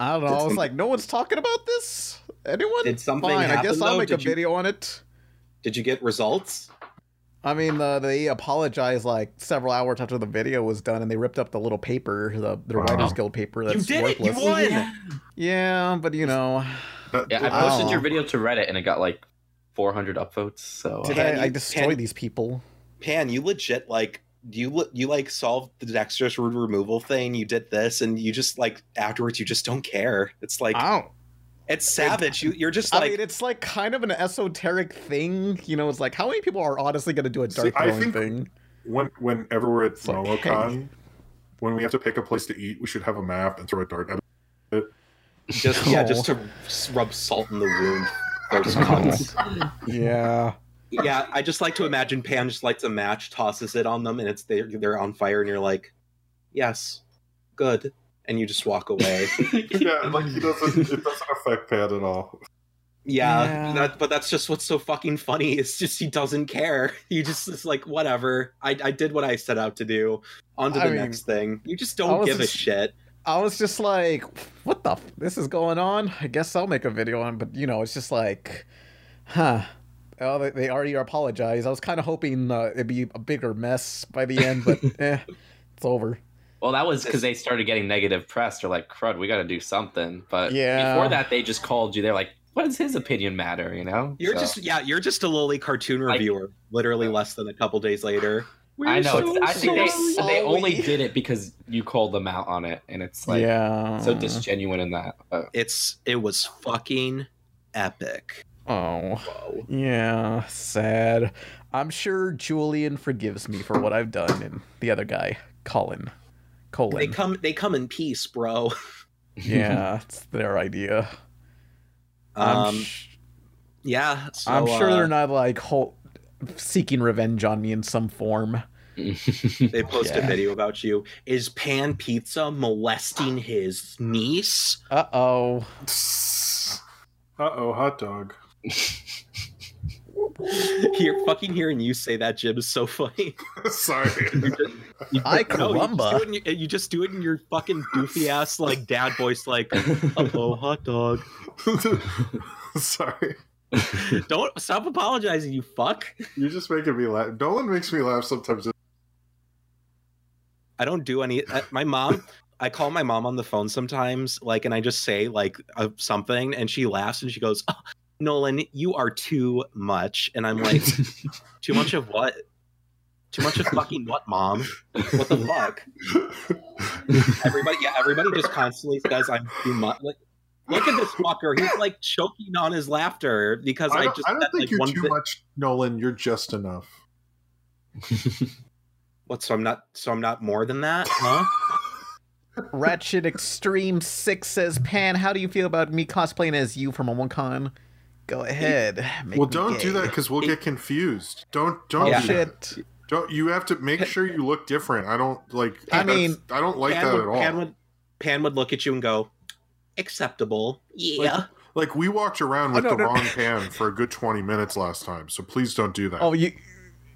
I don't know. I was some- like, no one's talking about this. Anyone? Did something Fine. I happen, guess I'll though? make a you- video on it. Did you get results? I mean, uh, they apologized like several hours after the video was done, and they ripped up the little paper, the the Wow. Writers Guild paper. That's you did it! You worthless. won! Yeah, but you know, That- Yeah, I Wow. posted your video to Reddit and it got like 400 upvotes. So did Pan, I, I destroy these people? Pan, you legit like you you like solved the dexterous root removal thing. You did this, and you just like afterwards, you just don't care. It's like I don't. It's savage. You you're just like. I mean, it's like kind of an esoteric thing. You know, it's like how many people are honestly going to do a See, dart I throwing think- thing? when whenever we're at It's like, MomoCon, when we have to pick a place to eat, we should have a map and throw a dart at it. just yeah, Oh. just to rub salt in the wound. Those cunts. Yeah. yeah, I just like to imagine Pan just lights a match, tosses it on them, and it's they're, they're on fire, and you're like, yes, good, and you just walk away. yeah, like he doesn't. It doesn't affect Pat at all. Yeah, Yeah. That, but that's just what's so fucking funny. It's just he doesn't care. He just is like, whatever. I, I did what I set out to do. On to the I mean, next thing. You just don't give just- a shit. I was just like, what the? F- this is going on? I guess I'll make a video on. But you know, it's just like, huh. Oh, they, they already apologized. I was kind of hoping uh, it'd be a bigger mess by the end, but eh, it's over. Well, that was because they started getting negative press. They're like, "Crud, we got to do something." But Yeah. before that, they just called you. They're like, "What does his opinion matter?" You know? You're So- just yeah, you're just a lowly cartoon Like- reviewer. literally less than a couple days later. I know. so I think they sorry. they only did it because you called them out on it, and it's like yeah. so disgenuine in that. But It's it was fucking epic. Oh. Whoa. Yeah, sad. I'm sure Julian forgives me for what I've done, and the other guy, Colin. They come they come in peace, bro. yeah, it's their idea. Um sh- yeah, so, I'm sure uh, they're not like whole, seeking revenge on me in some form. They post a video about you. Is Pan Pizza molesting his niece? Uh oh. Uh oh, hot dog. Here, fucking hearing you say that, Jim, is so funny. Sorry. You, I no, you just, caramba. do it in your, you just do it in your fucking goofy ass like dad voice, like, "Oh, hot dog." Sorry. Don't stop apologizing, you fuck. You're just making me laugh. Nolan makes me laugh sometimes. I don't do any. uh, My mom, I call my mom on the phone sometimes, like, and I just say like uh, something, and she laughs and she goes, oh, "Nolan, you are too much," and I'm like, "Too much of what? Too much of fucking what, mom? What the fuck?" Everybody, yeah, everybody just constantly says I'm too much. Like, look at this fucker. He's like choking on his laughter because I I, just I don't said, think like, you're too bit- much, Nolan. You're just enough. What? So I'm not. So I'm not more than that, huh? Ratchet Extreme 6 says, Pan, how do you feel about me cosplaying as you from MomoCon? Go ahead. make well, don't do that because we'll get confused. Don't don't Oh, Yeah. do that. Don't you have to make sure you look different. I don't like. I mean, I don't like Pan that would, at all. Pan would, Pan would look at you and go, acceptable. Yeah. Like we walked around with Oh, no, the no. wrong pan for a good twenty minutes last time, so please don't do that. Oh, you,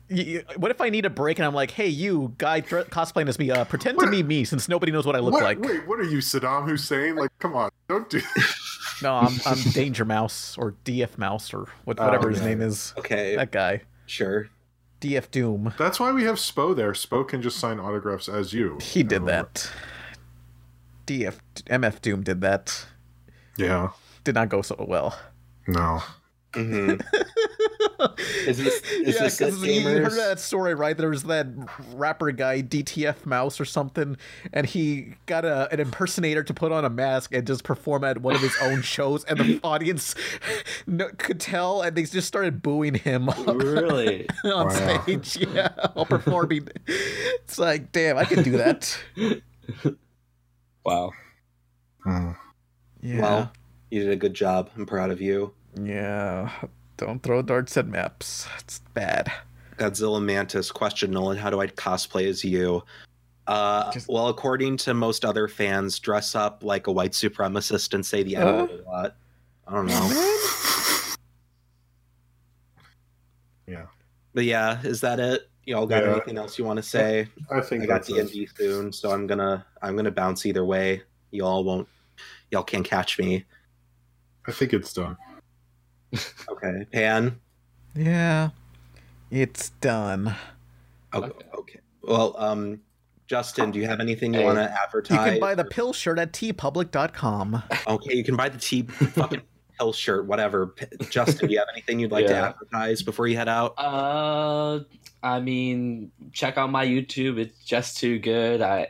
you, you- What if I need a break and I'm like, hey, you guy dre- cosplaying as me, uh, pretend to be me since nobody knows what I look what, like. Wait, what are you, Saddam Hussein? Like, come on, don't do. No, I'm, I'm Danger Mouse or DF Mouse or what, Oh, whatever his okay. name is. Okay. That guy. Sure. DF Doom. That's why we have Spo there. Spo can just sign autographs as you. He did that. DF MF Doom did that. Yeah. Did not go so well. No. Mm-hmm. is this is yeah, this it, 'cause you heard that story, right? There was that rapper guy, DTF Mouse or something, and he got a, an impersonator to put on a mask and just perform at one of his own shows, and the audience could tell, and they just started booing him Really? on Wow. stage. Yeah, while performing. It's like, damn, I could do that. Wow. Hmm. Yeah. Well, you did a good job. I'm proud of you. yeah. Don't throw darts at maps. It's bad. Godzilla Mantis question Nolan, how do I cosplay as you? Uh, Just- well, according to most other fans, dress up like a white supremacist and say the N Uh? word a lot. I don't know. Yeah. But yeah, is that it? Y'all got Yeah. anything else you want to say? I think I got that's D and D soon, so I'm gonna I'm gonna bounce either way. Y'all won't y'all can't catch me. I think it's done. Okay. Pan. Yeah. It's done. Oh, Okay. okay. Well, um Justin, do you have anything you Hey. want to advertise? You can buy the pill shirt at teepublic.com. Okay, you can buy the T fucking pill shirt, whatever. Justin, do you have anything you'd like to advertise before you head out? Uh, I mean, check out my YouTube. It's just too good. I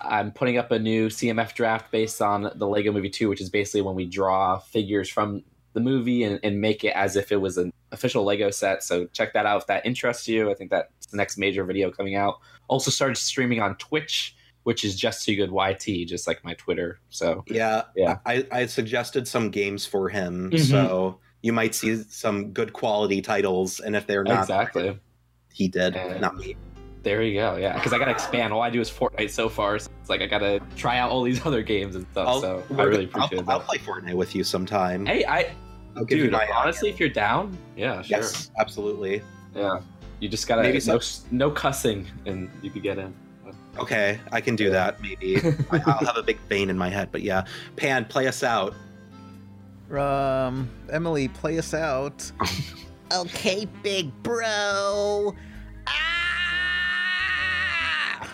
I'm putting up a new CMF draft based on the Lego Movie 2, which is basically when we draw figures from the movie and, and make it as if it was an official Lego set. So check that out if that interests you. I think that's the next major video coming out. Also started streaming on Twitch, which is just too good YT, just like my Twitter. So Yeah, Yeah. I, I suggested some games for him, Mhm. so you might see some good quality titles, and if they're not, exactly. he did, And- not me. There you go. Yeah, because I gotta expand. All I do is Fortnite so far. So it's like I gotta try out all these other games and stuff. I'll, so I really I'll- appreciate I'll, that. play Fortnite with you sometime. Hey, I I'll give you dude. my Honestly, if you're down, yeah, sure. yes, absolutely. Yeah, you just gotta Maybe no no cussing and you could get in. Okay, I can do that. Maybe I, I'll have a big vein in my head, but yeah, Pan, play us out. Um, Emily, play us out. okay, big bro. Ah!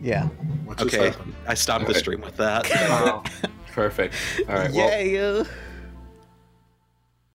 Yeah. What Okay. I stopped the Okay. stream with that. Wow. Perfect. All right. Well, yeah.